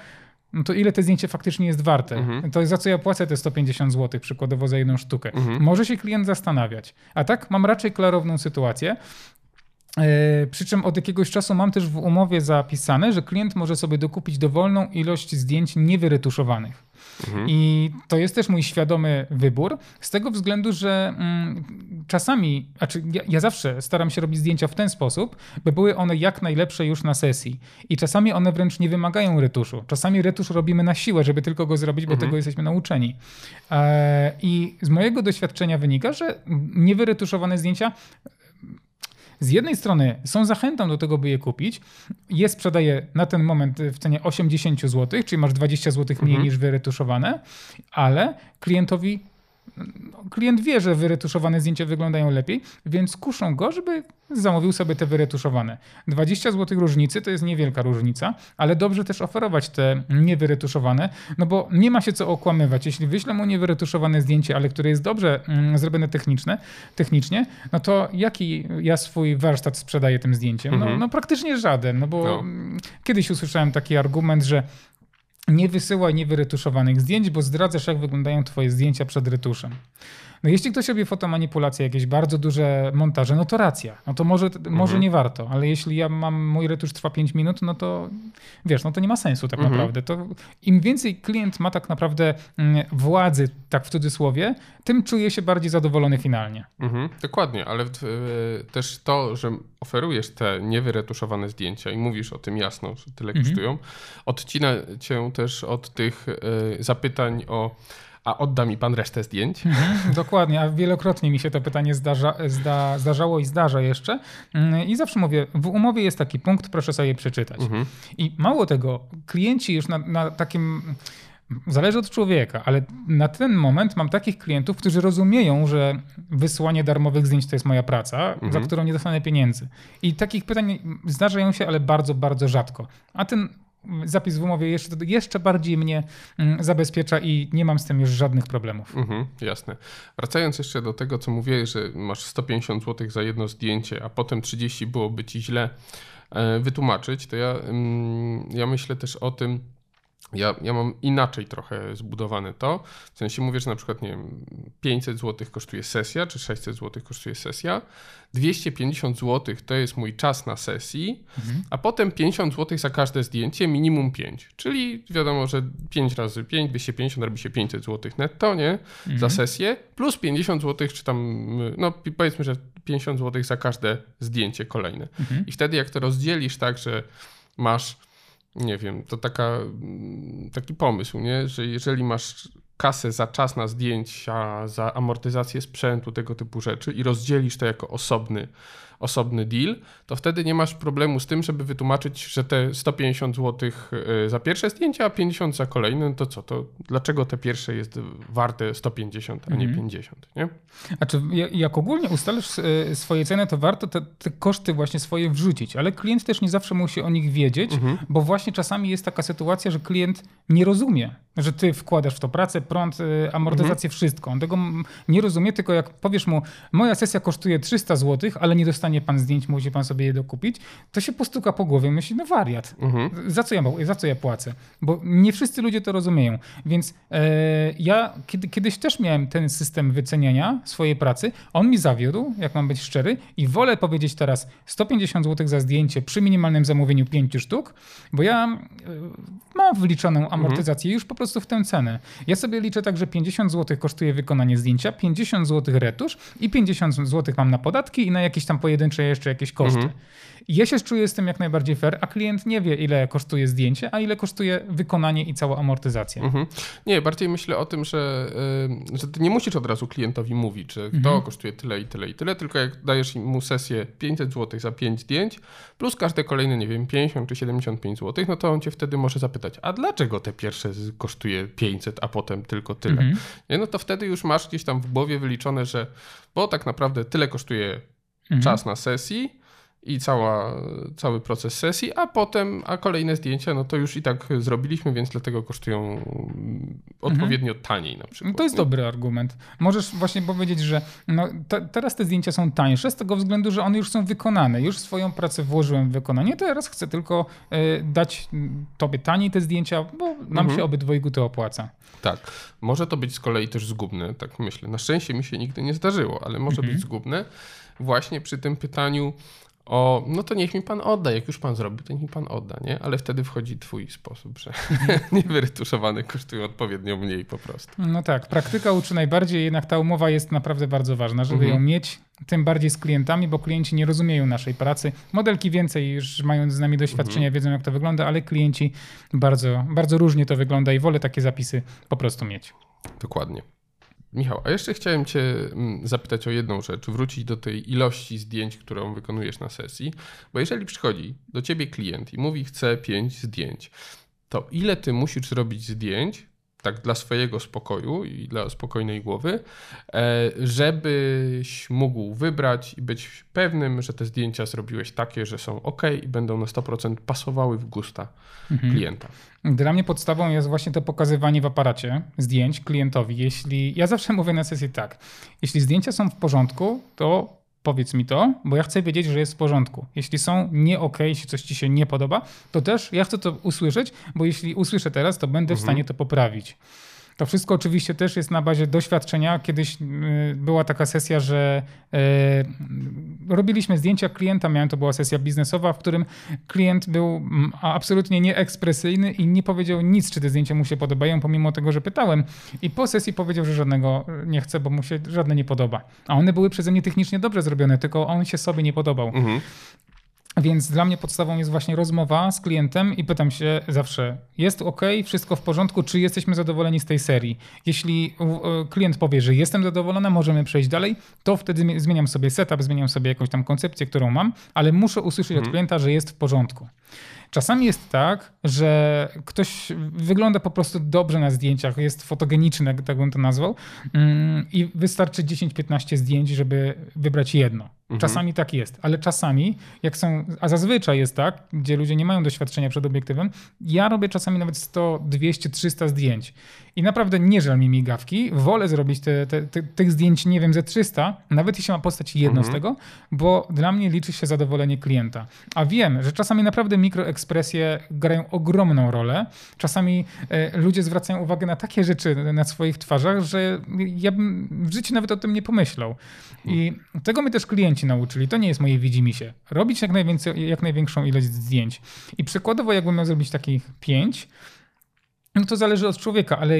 no to ile te zdjęcie faktycznie jest warte? Mhm. To za co ja płacę te 150 zł przykładowo za jedną sztukę? Mhm. Może się klient zastanawiać. A tak mam raczej klarowną sytuację. Yy, przy czym od jakiegoś czasu mam też w umowie zapisane, że klient może sobie dokupić dowolną ilość zdjęć niewyretuszowanych. Mhm. I to jest też mój świadomy wybór, z tego względu, że mm, czasami, znaczy ja, ja, zawsze staram się robić zdjęcia w ten sposób, by były one jak najlepsze już na sesji. I czasami one wręcz nie wymagają retuszu. Czasami retusz robimy na siłę, żeby tylko go zrobić, bo mhm. tego jesteśmy nauczeni. E, I z mojego doświadczenia wynika, że niewyretuszowane zdjęcia z jednej strony są zachętą do tego, by je kupić. Je sprzedaję na ten moment w cenie 80 zł, czyli masz 20 zł mniej mhm. niż wyretuszowane, ale klientowi klient wie, że wyretuszowane zdjęcia wyglądają lepiej, więc kuszą go, żeby zamówił sobie te wyretuszowane. 20 zł różnicy to jest niewielka różnica, ale dobrze też oferować te niewyretuszowane, no bo nie ma się co okłamywać. Jeśli wyślę mu niewyretuszowane zdjęcie, ale które jest dobrze mm, zrobione techniczne, technicznie, no to jaki ja swój warsztat sprzedaję tym zdjęciem? No, mhm. no praktycznie żaden, no bo no. kiedyś usłyszałem taki argument, że nie wysyłaj niewyretuszowanych zdjęć, bo zdradzasz, jak wyglądają twoje zdjęcia przed retuszem. No jeśli ktoś robi fotomanipulacje, jakieś bardzo duże montaże, no to racja. No to może, mhm. może nie warto, ale jeśli ja mam, mój retusz trwa 5 minut, no to wiesz, no to nie ma sensu tak mhm. naprawdę. To im więcej klient ma tak naprawdę mm, władzy, tak w cudzysłowie, tym czuje się bardziej zadowolony finalnie. Mhm. Dokładnie, ale e, też to, że oferujesz te niewyretuszowane zdjęcia i mówisz o tym jasno, że tyle mhm. kosztują, odcina cię też od tych e, zapytań o a odda mi pan resztę zdjęć? Mhm, *laughs* dokładnie, a wielokrotnie mi się to pytanie zdarza, zda, zdarzało i zdarza jeszcze. Mm, I zawsze mówię, w umowie jest taki punkt, proszę sobie przeczytać. Mhm. I mało tego, klienci już na, na takim Zależy od człowieka, ale na ten moment mam takich klientów, którzy rozumieją, że wysłanie darmowych zdjęć to jest moja praca, mhm. za którą nie dostanę pieniędzy. I takich pytań zdarzają się, ale bardzo, bardzo rzadko. A ten zapis w umowie jeszcze, jeszcze bardziej mnie mm, zabezpiecza i nie mam z tym już żadnych problemów. Mhm, jasne. Wracając jeszcze do tego, co mówię, że masz 150 zł za jedno zdjęcie, a potem 30 byłoby ci źle e, wytłumaczyć, to ja, mm, ja myślę też o tym, ja, ja mam inaczej trochę zbudowane to. W sensie mówię, że na przykład nie wiem, 500 zł kosztuje sesja, czy 600 zł kosztuje sesja. 250 zł to jest mój czas na sesji, mhm. a potem 50 zł za każde zdjęcie, minimum 5. Czyli wiadomo, że 5 razy 5, 250 robi się 500 zł netto, nie? Mhm. Za sesję, plus 50 zł, czy tam, no powiedzmy, że 50 zł za każde zdjęcie kolejne. Mhm. I wtedy jak to rozdzielisz tak, że masz nie wiem, to taka, taki pomysł, nie? że jeżeli masz kasę za czas na zdjęcia, za amortyzację sprzętu, tego typu rzeczy i rozdzielisz to jako osobny osobny deal, to wtedy nie masz problemu z tym, żeby wytłumaczyć, że te 150 zł y, za pierwsze zdjęcie, a 50 za kolejne, no to co, to dlaczego te pierwsze jest warte 150, a nie mhm. 50, nie? A czy jak ogólnie ustalisz y, swoje ceny, to warto te, te, koszty właśnie swoje wrzucić, ale klient też nie zawsze musi o nich wiedzieć, mhm. bo właśnie czasami jest taka sytuacja, że klient nie rozumie, że ty wkładasz w to pracę, prąd, y, amortyzację, mhm. wszystko. On tego nie rozumie, tylko jak powiesz mu, moja sesja kosztuje 300 zł, ale nie dostanie pan zdjęć, musi pan sobie je dokupić, to się postuka po głowie, myśli, no wariat, mhm. za, co ja, za co ja płacę? Bo nie wszyscy ludzie to rozumieją. Więc e, ja kiedy, kiedyś też miałem ten system wyceniania swojej pracy, on mi zawiódł, jak mam być szczery, i wolę powiedzieć teraz 150 zł za zdjęcie przy minimalnym zamówieniu 5 sztuk, bo ja e, mam wliczoną amortyzację mhm. już po prostu w tę cenę. Ja sobie liczę tak, że 50 zł kosztuje wykonanie zdjęcia, 50 zł retusz i 50 zł mam na podatki i na jakieś tam pojedyncze jeszcze jakieś koszty. Mhm. Ja się czuję z tym jak najbardziej fair, a klient nie wie, ile kosztuje zdjęcie, a ile kosztuje wykonanie i cała amortyzacja. Mhm. Nie, bardziej myślę o tym, że, yy, że ty nie musisz od razu klientowi mówić, że mhm. to kosztuje tyle i tyle i tyle, tylko jak dajesz mu sesję 500 zł za 5 zdjęć, plus każde kolejne, nie wiem, 50 czy 75 zł, no to on cię wtedy może zapytać, a dlaczego te pierwsze kosztuje 500, a potem tylko tyle? Mhm. Nie, no to wtedy już masz gdzieś tam w głowie wyliczone, że bo tak naprawdę tyle kosztuje mhm. czas na sesji, i cała, cały proces sesji, a potem, a kolejne zdjęcia, no to już i tak zrobiliśmy, więc dlatego kosztują odpowiednio mhm. taniej na przykład. To jest dobry argument. Możesz właśnie powiedzieć, że no, te, teraz te zdjęcia są tańsze z tego względu, że one już są wykonane. Już swoją pracę włożyłem w wykonanie, teraz chcę tylko y, dać tobie taniej te zdjęcia, bo nam mhm. się obydwojgu to opłaca. Tak. Może to być z kolei też zgubne, tak myślę. Na szczęście mi się nigdy nie zdarzyło, ale może mhm. być zgubne właśnie przy tym pytaniu, o, no to niech mi pan odda, jak już pan zrobił, to niech mi pan odda, nie? Ale wtedy wchodzi twój sposób, że *laughs* niewyretuszowane kosztują odpowiednio mniej po prostu. No tak, praktyka uczy najbardziej, jednak ta umowa jest naprawdę bardzo ważna, żeby mhm. ją mieć, tym bardziej z klientami, bo klienci nie rozumieją naszej pracy. Modelki więcej już mając z nami doświadczenia, mhm. wiedzą jak to wygląda, ale klienci bardzo, bardzo różnie to wygląda i wolę takie zapisy po prostu mieć. Dokładnie. Michał, a jeszcze chciałem Cię mm, zapytać o jedną rzecz, wrócić do tej ilości zdjęć, którą wykonujesz na sesji, bo jeżeli przychodzi do Ciebie klient i mówi, chce 5 zdjęć, to ile Ty musisz zrobić zdjęć, tak dla swojego spokoju i dla spokojnej głowy, e, żebyś mógł wybrać i być pewnym, że te zdjęcia zrobiłeś takie, że są ok i będą na 100% pasowały w gusta mhm. klienta. Dla mnie podstawą jest właśnie to pokazywanie w aparacie zdjęć klientowi. Jeśli ja zawsze mówię na sesji tak, jeśli zdjęcia są w porządku, to powiedz mi to, bo ja chcę wiedzieć, że jest w porządku. Jeśli są nie ok, jeśli coś ci się nie podoba, to też ja chcę to usłyszeć, bo jeśli usłyszę teraz, to będę mhm. w stanie to poprawić. To wszystko oczywiście też jest na bazie doświadczenia. Kiedyś y, była taka sesja, że y, robiliśmy zdjęcia klienta, miałem to była sesja biznesowa, w którym klient był mm, absolutnie nieekspresyjny i nie powiedział nic, czy te zdjęcia mu się podobają, pomimo tego, że pytałem. I po sesji powiedział, że żadnego nie chce, bo mu się żadne nie podoba. A one były przeze mnie technicznie dobrze zrobione, tylko on się sobie nie podobał. Mhm. Więc dla mnie podstawą jest właśnie rozmowa z klientem i pytam się zawsze, jest ok, wszystko w porządku, czy jesteśmy zadowoleni z tej serii? Jeśli klient powie, że jestem zadowolony, możemy przejść dalej, to wtedy zmieniam sobie setup, zmieniam sobie jakąś tam koncepcję, którą mam, ale muszę usłyszeć hmm. od mhm. klienta, że jest w porządku. Czasami jest tak, że ktoś wygląda po prostu dobrze na zdjęciach, jest fotogeniczny, tak bym to nazwał, mm, i wystarczy 10-15 zdjęć, żeby wybrać jedno. Mhm. Czasami tak jest, ale czasami, jak są, a zazwyczaj jest tak, gdzie ludzie nie mają doświadczenia przed obiektywem, ja robię czasami nawet 100, 200, 300 zdjęć. I naprawdę nie żal mi migawki. Wolę zrobić te, te, te, tych zdjęć, nie wiem, ze 300, nawet jeśli ma postać jedno mhm. z tego, bo dla mnie liczy się zadowolenie klienta. A wiem, że czasami naprawdę mikroekspresje grają ogromną rolę. Czasami e, ludzie zwracają uwagę na takie rzeczy na swoich twarzach, że ja bym w życiu nawet o tym nie pomyślał. I tego mnie też klienci nauczyli. To nie jest moje widzimisię. Robić jak, najwięcej, jak największą ilość zdjęć. I przykładowo, jakbym miał zrobić takich pięć, no to zależy od człowieka, ale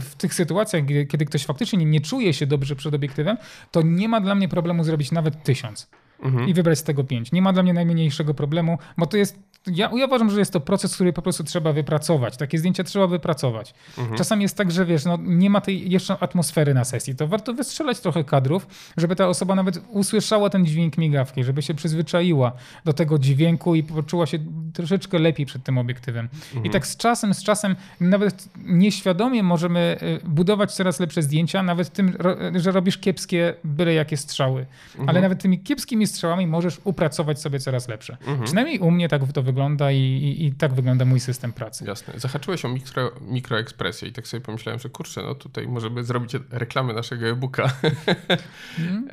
w tych sytuacjach, kiedy ktoś faktycznie nie czuje się dobrze przed obiektywem, to nie ma dla mnie problemu zrobić nawet tysiąc. Mhm. i wybrać z tego pięć. Nie ma dla mnie najmniejszego problemu, bo to jest ja, ja uważam, że jest to proces, który po prostu trzeba wypracować. Takie zdjęcia trzeba wypracować. Mhm. Czasami jest tak, że wiesz, no, nie ma tej jeszcze atmosfery na sesji. To warto wystrzelać trochę kadrów, żeby ta osoba nawet usłyszała ten dźwięk migawki, żeby się przyzwyczaiła do tego dźwięku i poczuła się troszeczkę lepiej przed tym obiektywem. Mhm. I tak z czasem, z czasem nawet nieświadomie możemy y, budować coraz lepsze zdjęcia, nawet tym, że robisz kiepskie, byle jakie strzały. Mhm. Ale nawet tymi kiepskimi strzałami możesz upracować sobie coraz lepsze. Mhm. Przynajmniej u mnie tak to wygląda i, i, i, tak wygląda mój system pracy. Jasne. Zahaczyłeś o mikro, mikroekspresję i tak sobie pomyślałem, że kurczę, no tutaj możemy zrobić reklamę naszego e-booka mm. *laughs*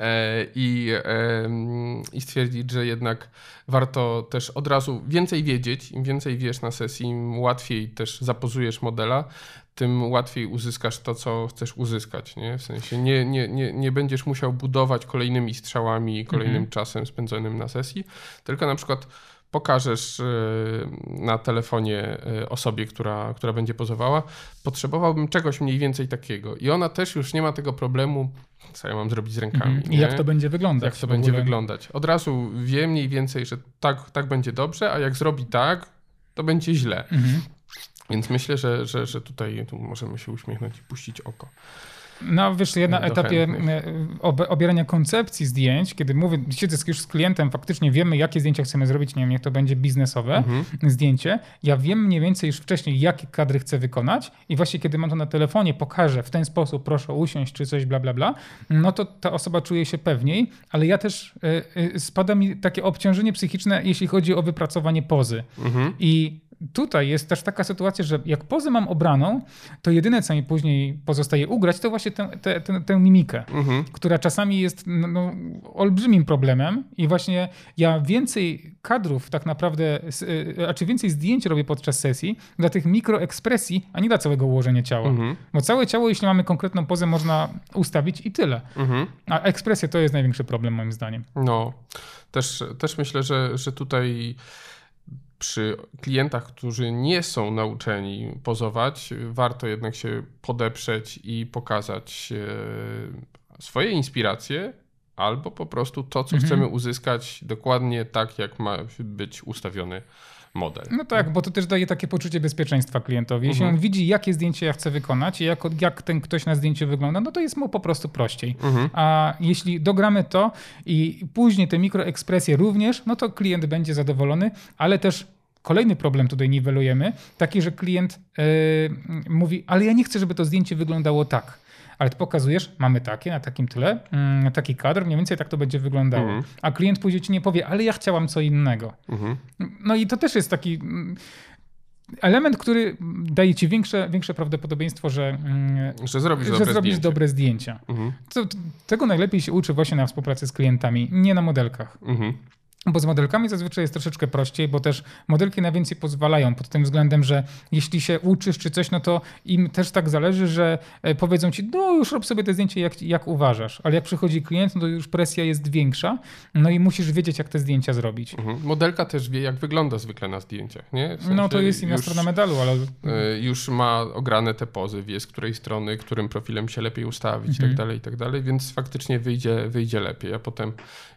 I, i stwierdzić, że jednak warto też od razu więcej wiedzieć. Im więcej wiesz na sesji, im łatwiej też zapozujesz modela, tym łatwiej uzyskasz to, co chcesz uzyskać. Nie? W sensie nie, nie, nie, nie będziesz musiał budować kolejnymi strzałami i kolejnym -hmm. czasem spędzonym na sesji, tylko na przykład pokażesz y, na telefonie y, osobie, która, która będzie pozowała, potrzebowałbym czegoś mniej więcej takiego. I ona też już nie ma tego problemu, co ja mam zrobić z rękami. Mhm. I jak to będzie wyglądać. Jak to będzie wyglądać. Od razu wie mniej więcej, że tak, tak będzie dobrze, a jak zrobi tak, to będzie źle. Mhm. Więc myślę, że, że, że tutaj tu możemy się uśmiechnąć i puścić oko. No wiesz, ja na etapie e, obierania koncepcji zdjęć, kiedy mówię, siedzę już z klientem, faktycznie wiemy, jakie zdjęcia chcemy zrobić, nie wiem, niech to będzie biznesowe mhm. zdjęcie. Ja wiem mniej więcej już wcześniej, jakie kadry chcę wykonać i właśnie kiedy mam to na telefonie, pokażę w ten sposób, proszę usiąść czy coś, bla, bla, bla, no to ta osoba czuje się pewniej, ale ja też y, y, spada mi takie obciążenie psychiczne, jeśli chodzi o wypracowanie pozy. Mhm. I tutaj jest też taka sytuacja, że jak pozę mam obraną, to jedyne, co mi później pozostaje ugrać, to właśnie tę, tę, tę, tę mimikę, mhm. która czasami jest no, no, olbrzymim problemem i właśnie ja więcej kadrów tak naprawdę, a czy więcej zdjęć robię podczas sesji dla tych mikroekspresji, a nie dla całego ułożenia ciała. Mhm. Bo całe ciało, jeśli mamy konkretną pozę, można ustawić i tyle. Mhm. A ekspresja to jest największy problem moim zdaniem. No, też, też myślę, że, że tutaj przy klientach, którzy nie są nauczeni pozować, warto jednak się podeprzeć i pokazać e, swoje inspiracje, albo po prostu to, co mhm. chcemy uzyskać dokładnie tak, jak ma być ustawiony model. No tak, bo to też daje takie poczucie bezpieczeństwa klientowi. Jeśli mhm. on widzi, jakie zdjęcie ja chcę wykonać i jak, jak ten ktoś na zdjęciu wygląda, no to jest mu po prostu prościej. Mhm. A jeśli dogramy to i później te mikroekspresje również, no to klient będzie zadowolony, ale też Kolejny problem tutaj niwelujemy, taki, że klient yy, mówi, ale ja nie chcę, żeby to zdjęcie wyglądało tak. Ale ty pokazujesz, mamy takie, na takim tyle, yy, taki kadr, mniej więcej tak to będzie wyglądało. Mhm. A klient później ci nie powie, ale ja chciałam co innego. Mhm. No i to też jest taki mm, element, który daje ci większe, większe prawdopodobieństwo, że, mm, że zrobisz, że dobre, zrobisz zdjęcie. dobre zdjęcia. Mhm. To, tego najlepiej się uczy właśnie na współpracy z klientami, nie na modelkach. Mhm. Bo z modelkami zazwyczaj jest troszeczkę prościej, bo też modelki na więcej pozwalają pod tym względem, że jeśli się uczysz czy coś, no to im też tak zależy, że e, powiedzą ci, no już rob sobie te zdjęcie jak, jak uważasz, ale jak przychodzi klient, no to już presja jest większa, no i musisz wiedzieć, jak te zdjęcia zrobić. Mhm. Modelka też wie, jak wygląda zwykle na zdjęciach, nie? W sensie no to jest inna już, strona medalu, ale... E, już ma ograne te pozy, wie z której strony, którym profilem się lepiej ustawić mhm. i tak dalej, i tak dalej, więc faktycznie wyjdzie, wyjdzie lepiej, a potem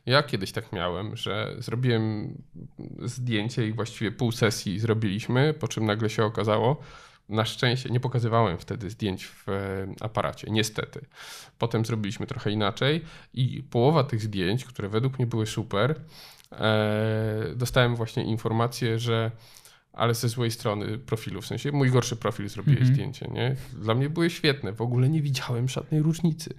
ja kiedyś tak miałem, że zrobiłem zdjęcie i właściwie pół sesji zrobiliśmy, po czym nagle się okazało, na szczęście nie pokazywałem wtedy zdjęć w e, aparacie, niestety. Potem zrobiliśmy trochę inaczej i połowa tych zdjęć, które według mnie były super, e, dostałem właśnie informację, że ale ze złej strony profilu, w sensie mój gorszy profil zrobiłeś mm -hmm. zdjęcie, nie? Dla mnie były świetne, w ogóle nie widziałem żadnej różnicy.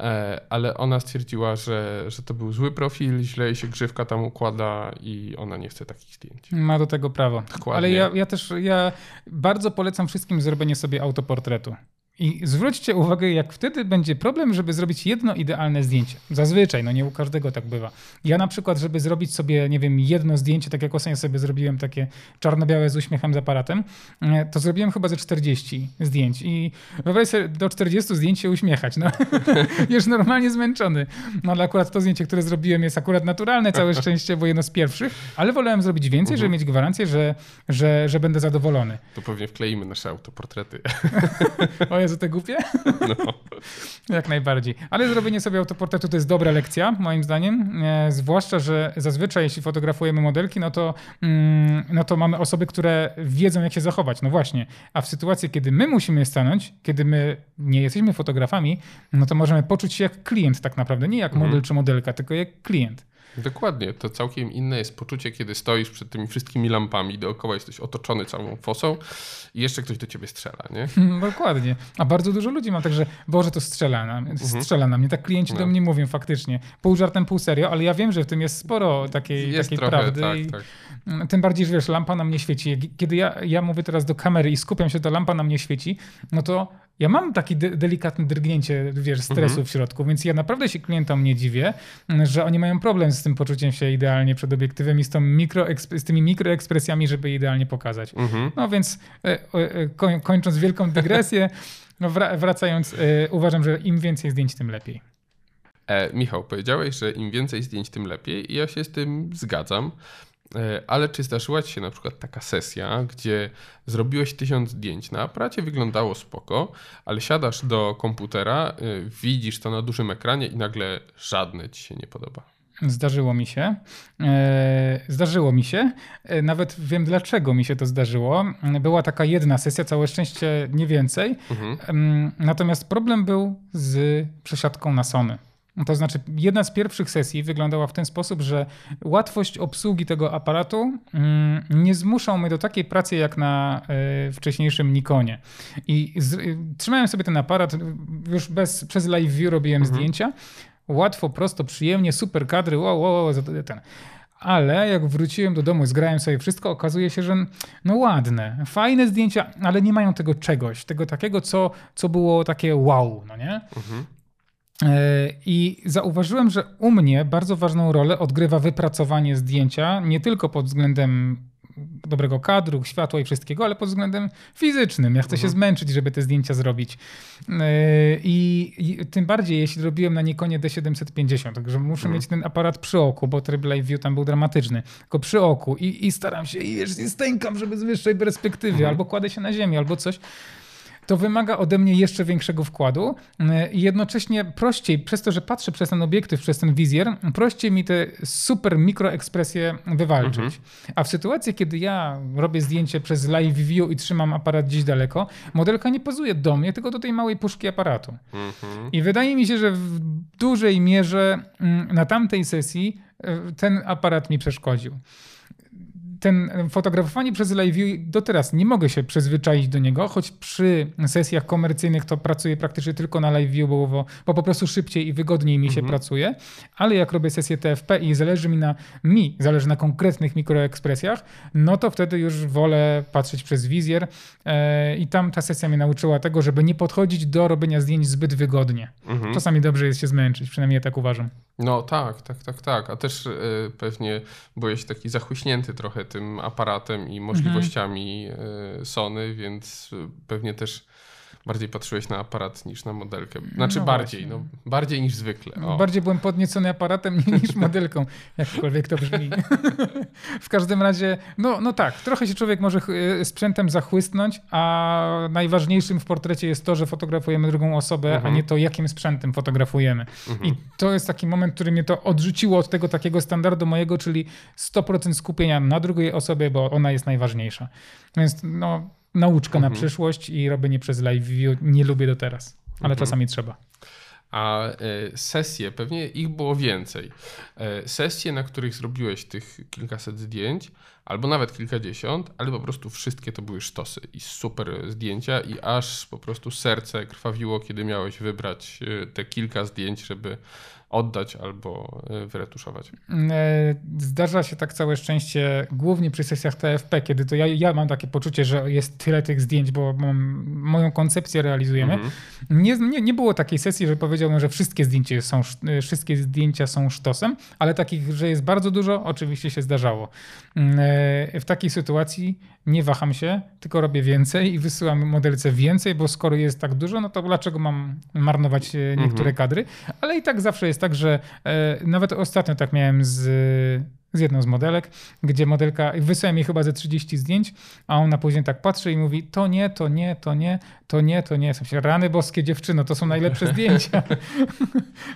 E, ale ona stwierdziła, że, że to był zły profil, źle się grzywka tam układa i ona nie chce takich zdjęć. Ma do tego prawo. Dokładnie. Ale ja, ja też, ja bardzo polecam wszystkim zrobienie sobie autoportretu. I zwróćcie uwagę, jak wtedy będzie problem, żeby zrobić jedno idealne zdjęcie. Zazwyczaj, no nie u każdego tak bywa. Ja na przykład, żeby zrobić sobie, nie wiem, jedno zdjęcie, tak jak ostatnio sobie zrobiłem takie czarno-białe z uśmiechem z aparatem, e, to zrobiłem chyba ze 40 zdjęć. I wyobraź sobie do 40 zdjęć się uśmiechać. No. *laughs* Już normalnie zmęczony. No ale akurat to zdjęcie, które zrobiłem jest akurat naturalne, całe szczęście, bo jedno z pierwszych, ale wolałem zrobić więcej, żeby mieć gwarancję, że, że, że będę zadowolony. To pewnie wkleimy nasze autoportrety. *laughs* za te głupie? No. *laughs* Jak najbardziej. Ale zrobienie sobie autoportretu to jest dobra lekcja, moim zdaniem. E, zwłaszcza, że zazwyczaj jeśli fotografujemy modelki, no to, mm, no to mamy osoby, które wiedzą jak się zachować. No właśnie. A w sytuacji, kiedy my musimy stanąć, kiedy my nie jesteśmy fotografami, no to możemy poczuć się jak klient tak naprawdę. Nie jak model mhm. czy modelka, tylko jak klient. Dokładnie, to całkiem inne jest poczucie, kiedy stoisz przed tymi wszystkimi lampami, dookoła jesteś otoczony całą fosą i jeszcze ktoś do ciebie strzela, nie? *laughs* Dokładnie. A bardzo dużo ludzi ma także, Boże, to strzela na, mhm. strzela na mnie. Tak klienci no. do mnie mówią faktycznie. Pół żartem, pół serio, ale ja wiem, że w tym jest sporo takiej, jest takiej trochę, prawdy. Tak, tak. Tym bardziej, że wiesz, lampa na mnie świeci. Kiedy ja, ja mówię teraz do kamery i skupiam się, to lampa na mnie świeci, no to ja mam takie de delikatne drgnięcie, wiesz, stresu mhm. w środku, więc ja naprawdę się klientom nie dziwię, że oni mają problem z tym poczuciem się idealnie przed obiektywem i z, mikro z tymi mikroekspresjami, żeby idealnie pokazać. Mhm. No więc e, e, kończąc wielką dygresję, no wracając, e, uważam, że im więcej zdjęć, tym lepiej. E, Michał, powiedziałeś, że im więcej zdjęć, tym lepiej i ja się z tym zgadzam. E, ale czy zdarzyła ci się na przykład taka sesja, gdzie zrobiłeś tysiąc zdjęć na aparacie, wyglądało spoko, ale siadasz do komputera, e, widzisz to na dużym ekranie i nagle żadne ci się nie podoba? Zdarzyło mi się. E, zdarzyło mi się. Nawet wiem, dlaczego mi się to zdarzyło. Była taka jedna sesja, całe szczęście nie więcej. Mhm. Natomiast problem był z przesiadką na Sony. To znaczy, jedna z pierwszych sesji wyglądała w ten sposób, że łatwość obsługi tego aparatu mm, nie zmuszał mnie do takiej pracy jak na e, wcześniejszym Nikonie. I z, trzymałem sobie ten aparat, już bez, przez live view robiłem mhm. zdjęcia. Łatwo, prosto, przyjemnie, super kadry, wow, wow, wow ten. Ale jak wróciłem do domu, zgrałem sobie wszystko, okazuje się, że no ładne, fajne zdjęcia, ale nie mają tego czegoś, tego takiego, co, co było takie wow, no nie? Mhm. E, I zauważyłem, że u mnie bardzo ważną rolę odgrywa wypracowanie zdjęcia, nie tylko pod względem dobrego kadru, światła i wszystkiego, ale pod względem fizycznym. Ja chcę mhm. się zmęczyć, żeby te zdjęcia zrobić. E, I, I, tym bardziej, jeśli robiłem na Nikonie D750, także muszę mhm. mieć ten aparat przy oku, bo tryb live view tam był dramatyczny, tylko przy oku i, i staram się, i wiesz, stękam, żeby z wyższej perspektywy, mhm. albo kładę się na ziemi, albo coś to wymaga ode mnie jeszcze większego wkładu e, i jednocześnie prościej, przez to, że patrzę przez ten obiektyw, przez ten wizjer, prościej mi te super mikroekspresje wywalczyć. Mhm. A w sytuacji, kiedy ja robię zdjęcie przez live view i trzymam aparat gdzieś daleko, modelka nie pozuje do mnie, tylko do tej małej puszki aparatu. Mhm. I wydaje mi się, że w dużej mierze mm, na tamtej sesji e, ten aparat mi przeszkodził ten fotografowanie przez live do teraz nie mogę się przyzwyczaić do niego, choć przy sesjach komercyjnych to pracuję praktycznie tylko na live view, bo, bo po prostu szybciej i wygodniej mi się mhm. pracuje, ale jak robię sesję TFP i zależy mi na mi, zależy na konkretnych mikroekspresjach, no to wtedy już wolę patrzeć przez wizjer e, i tam ta sesja mnie nauczyła tego, żeby nie podchodzić do robienia zdjęć zbyt wygodnie. Mhm. Czasami dobrze jest się zmęczyć, przynajmniej ja tak uważam. No tak, tak, tak, tak. A też y, pewnie byłeś taki zachłyśnięty trochę tym aparatem i możliwościami mhm. Sony, więc pewnie też bardziej patrzyłeś na aparat niż na modelkę. Znaczy no bardziej, no, bardziej niż zwykle. O. Bardziej byłem podniecony aparatem *laughs* niż modelką, jakkolwiek to brzmi. *laughs* w każdym razie, no, no tak, trochę się człowiek może sprzętem zachłysnąć, a najważniejszym w portrecie jest to, że fotografujemy drugą osobę, mhm. a nie to, jakim sprzętem fotografujemy. Mhm. I to jest taki moment, który mnie to odrzuciło od tego takiego standardu mojego, czyli 100% skupienia na drugiej osobie, bo ona jest najważniejsza. Więc no, nauczka mhm. na przyszłość i robienie przez live view nie lubię do teraz, ale mhm. czasami trzeba. A e, sesje, pewnie ich było więcej. E, sesje, na których zrobiłeś tych kilkaset zdjęć, albo nawet kilkadziesiąt, ale po prostu wszystkie to były sztosy i super zdjęcia i aż po prostu serce krwawiło, kiedy miałeś wybrać e, te kilka zdjęć, żeby oddać albo e, wyretuszować. E, zdarza się tak całe szczęście, głównie przy sesjach TFP, kiedy to ja, ja mam takie poczucie, że jest tyle tych zdjęć, bo mam, moją koncepcję realizujemy. Mhm. Nie, nie, nie było takiej sesji, że powiedziałbym, że wszystkie zdjęcia, są, e, wszystkie zdjęcia są sztosem, ale takich, że jest bardzo dużo, oczywiście się zdarzało. W takiej sytuacji nie waham się, tylko robię więcej i wysyłam modelce więcej, bo skoro jest tak dużo, no to dlaczego mam marnować niektóre mhm. kadry? Ale i tak zawsze jest tak, tak, że e, nawet ostatnio tak miałem z z jedną z modelek, gdzie modelka, wysłałem jej chyba ze 30 zdjęć, a ona później tak patrzy i mówi, to nie, to nie, to nie, to nie, to nie. W rany boskie dziewczyno, to są najlepsze *laughs* zdjęcia.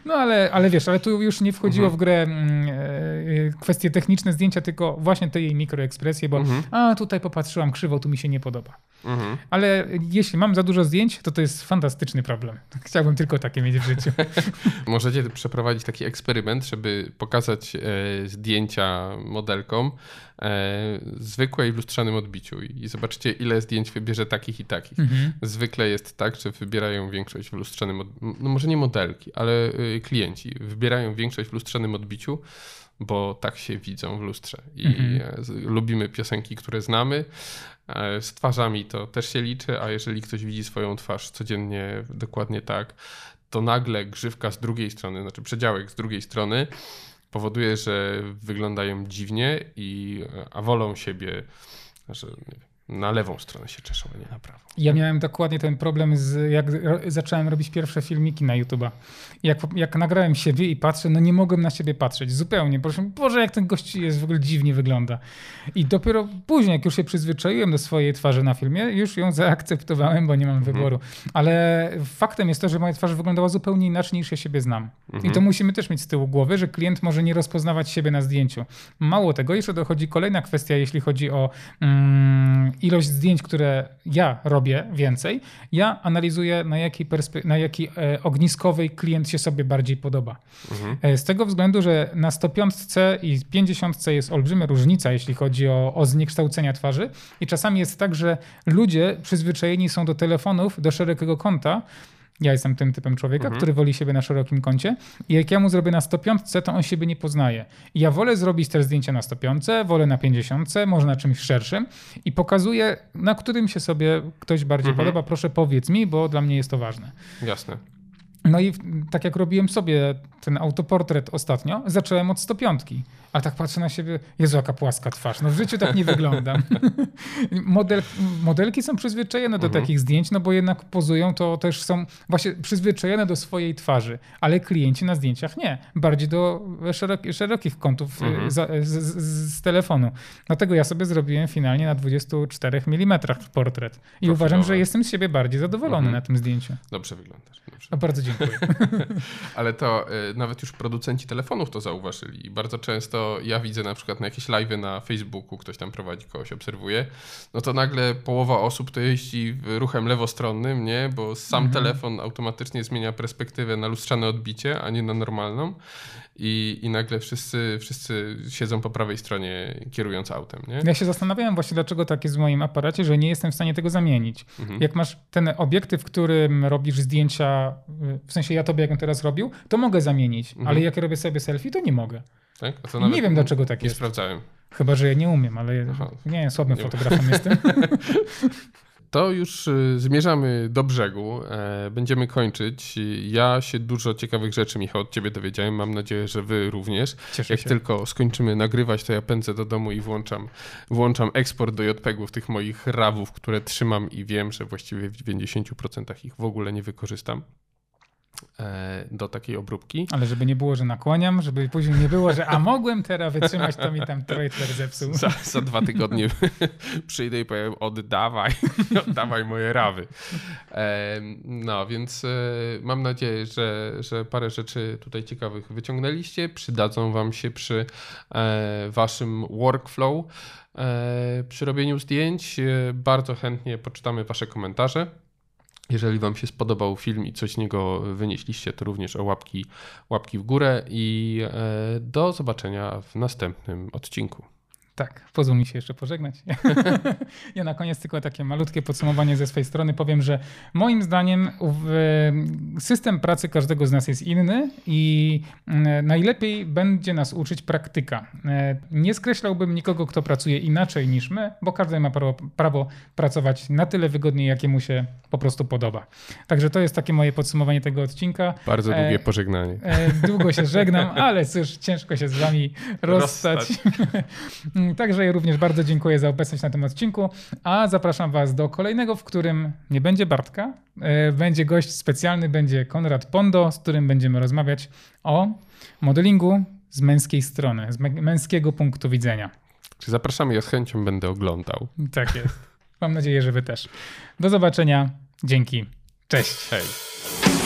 no ale, ale wiesz, ale tu już nie wchodziło mhm. w grę mm, e, kwestie techniczne zdjęcia, tylko właśnie te jej mikroekspresje, bo mhm. a tutaj popatrzyłam krzywo, tu mi się nie podoba. Mhm. Ale jeśli mam za dużo zdjęć, to to jest fantastyczny problem. *laughs* Chciałbym tylko takie mieć w życiu. *laughs* Możecie przeprowadzić taki eksperyment, żeby pokazać e, zdjęcia modelkom e, zwykłe i w lustrzanym odbiciu i zobaczycie, ile zdjęć wybierze takich i takich. Mhm. Zwykle jest tak, że wybierają większość w lustrzanym, no może nie modelki, ale y, klienci wybierają większość w lustrzanym odbiciu, bo tak się widzą w lustrze. I mhm. E, lubimy piosenki, które znamy. E, z twarzami to też się liczy, a jeżeli ktoś widzi swoją twarz codziennie dokładnie tak, to nagle grzywka z drugiej strony, znaczy przedziałek z drugiej strony powoduje, że wyglądają dziwnie, i, a wolą siebie, że na lewą stronę się czeszą, a nie na prawą. Ja miałem dokładnie ten problem, z, jak zacząłem robić pierwsze filmiki na YouTube'a. Jak, jak nagrałem siebie i patrzę, no nie mogłem na siebie patrzeć zupełnie. Proszę, Boże, jak ten gość jest w ogóle dziwnie wygląda. I dopiero później, jak już się przyzwyczaiłem do swojej twarzy na filmie, już ją zaakceptowałem, bo nie mam mhm. wyboru. Ale faktem jest to, że moja twarz wyglądała zupełnie inaczej niż ja siebie znam. Mhm. I to musimy też mieć z tyłu głowy, że klient może nie rozpoznawać siebie na zdjęciu. Mało tego, jeszcze dochodzi kolejna kwestia, jeśli chodzi o mm, ilość zdjęć, które ja robię więcej, ja analizuję na jakiej, na jakiej e, ogniskowej klient się sobie bardziej podoba. Mhm. E, z tego względu, że na 105 i 50 jest olbrzymia różnica, jeśli chodzi o, o zniekształcenia twarzy i czasami jest tak, że ludzie przyzwyczajeni są do telefonów, do szerokiego kąta, ja jestem tym typem człowieka, mhm. który woli siebie na szerokim kącie i jak ja mu zrobię na 105, to on siebie nie poznaje. I ja wolę zrobić te zdjęcia na 105, wolę na 50, może na czymś szerszym i pokazuję, na którym się sobie ktoś bardziej mhm. podoba. Proszę powiedz mi, bo dla mnie jest to ważne. Jasne. No i tak jak robiłem sobie ten autoportret ostatnio, zacząłem od 105. A tak patrzę na siebie, Jezu, jaka płaska twarz. No w życiu tak nie wyglądam. *laughs* Model, modelki są przyzwyczajone do mhm. takich zdjęć, no bo jednak pozują, to też są właśnie przyzwyczajone do swojej twarzy, ale klienci na zdjęciach nie. Bardziej do szerokich, szerokich kątów y, mhm. z, z, z, telefonu. Dlatego ja sobie zrobiłem finalnie na 24 mm portret. I uważam, że jestem z siebie bardziej zadowolony mhm. na tym zdjęciu. Dobrze wyglądasz. Dobrze. No, bardzo dziękuję. *laughs* ale to y, nawet już producenci telefonów to zauważyli i bardzo często ja widzę na przykład na jakieś live'y na Facebooku, ktoś tam prowadzi, kogoś obserwuje, no to nagle połowa osób to jeździ ruchem lewostronnym, nie? Bo sam mhm. telefon automatycznie zmienia perspektywę na lustrzane odbicie, a nie na normalną. I, i nagle wszyscy, wszyscy siedzą po prawej stronie kierując autem. Nie? Ja się zastanawiałem właśnie, dlaczego tak jest w moim aparacie, że nie jestem w stanie tego zamienić. Mhm. Jak masz ten obiektyw, w którym robisz zdjęcia, w sensie ja tobie, jak teraz robił, to mogę zamienić, mhm. ale jak robię sobie selfie, to nie mogę. Tak? nie wiem, dlaczego tak nie jest. Nie sprawdzałem. Chyba, że ja nie umiem, ale Aha. nie, słabym nie fotografem jestem. *laughs* To już y, zmierzamy do brzegu. E, będziemy kończyć. Ja się dużo ciekawych rzeczy, Michał, od ciebie dowiedziałem. Mam nadzieję, że wy również. Cieszę Jak się. tylko skończymy nagrywać, to ja pędzę do domu i włączam, włączam eksport do JPEG-ów tych moich rawów, które trzymam i wiem, że właściwie w 90% ich w ogóle nie wykorzystam. E, do takiej obróbki. Ale żeby nie było, że nakłaniam, żeby później nie było, że a mogłem teraz wytrzymać, to mi tam trailer zepsuł. Za, za dwa tygodnie *laughs* przyjdę i powiem oddawaj, *laughs* oddawaj moje rawy. E, no, więc e, mam nadzieję, że, że parę rzeczy tutaj ciekawych wyciągnęliście, przydadzą wam się przy waszym workflow, przy robieniu zdjęć. Bardzo chętnie poczytamy wasze komentarze. Jeżeli Wam się spodobał film i coś z niego wynieśliście, to również o łapki, łapki w górę i e, do zobaczenia w następnym odcinku. Tak, pozwól mi się jeszcze pożegnać. *laughs* ja na koniec tylko takie malutkie podsumowanie ze swojej strony powiem, że moim zdaniem system pracy każdego z nas jest inny i mm, najlepiej będzie nas uczyć praktyka. E, nie skreślałbym nikogo, kto pracuje inaczej niż my, bo każdy ma prawo, prawo pracować na tyle wygodnie, jakie mu się po prostu podoba. Także to jest takie moje podsumowanie tego odcinka. Bardzo długie e, pożegnanie. E, długo się żegnam, ale cóż, ciężko się z wami rozstać. rozstać. *laughs* Także ja również bardzo dziękuję za obecność na tym odcinku, a zapraszam Was do kolejnego, w którym nie będzie Bartka, e, będzie gość specjalny, będzie Konrad Pondo, z którym będziemy rozmawiać o modelingu z męskiej strony, z mę- męskiego punktu widzenia. Czy zapraszamy, ja z chęcią będę oglądał. Tak jest. Mam nadzieję, że Wy też. Do zobaczenia. Dzięki. Cześć. Hej.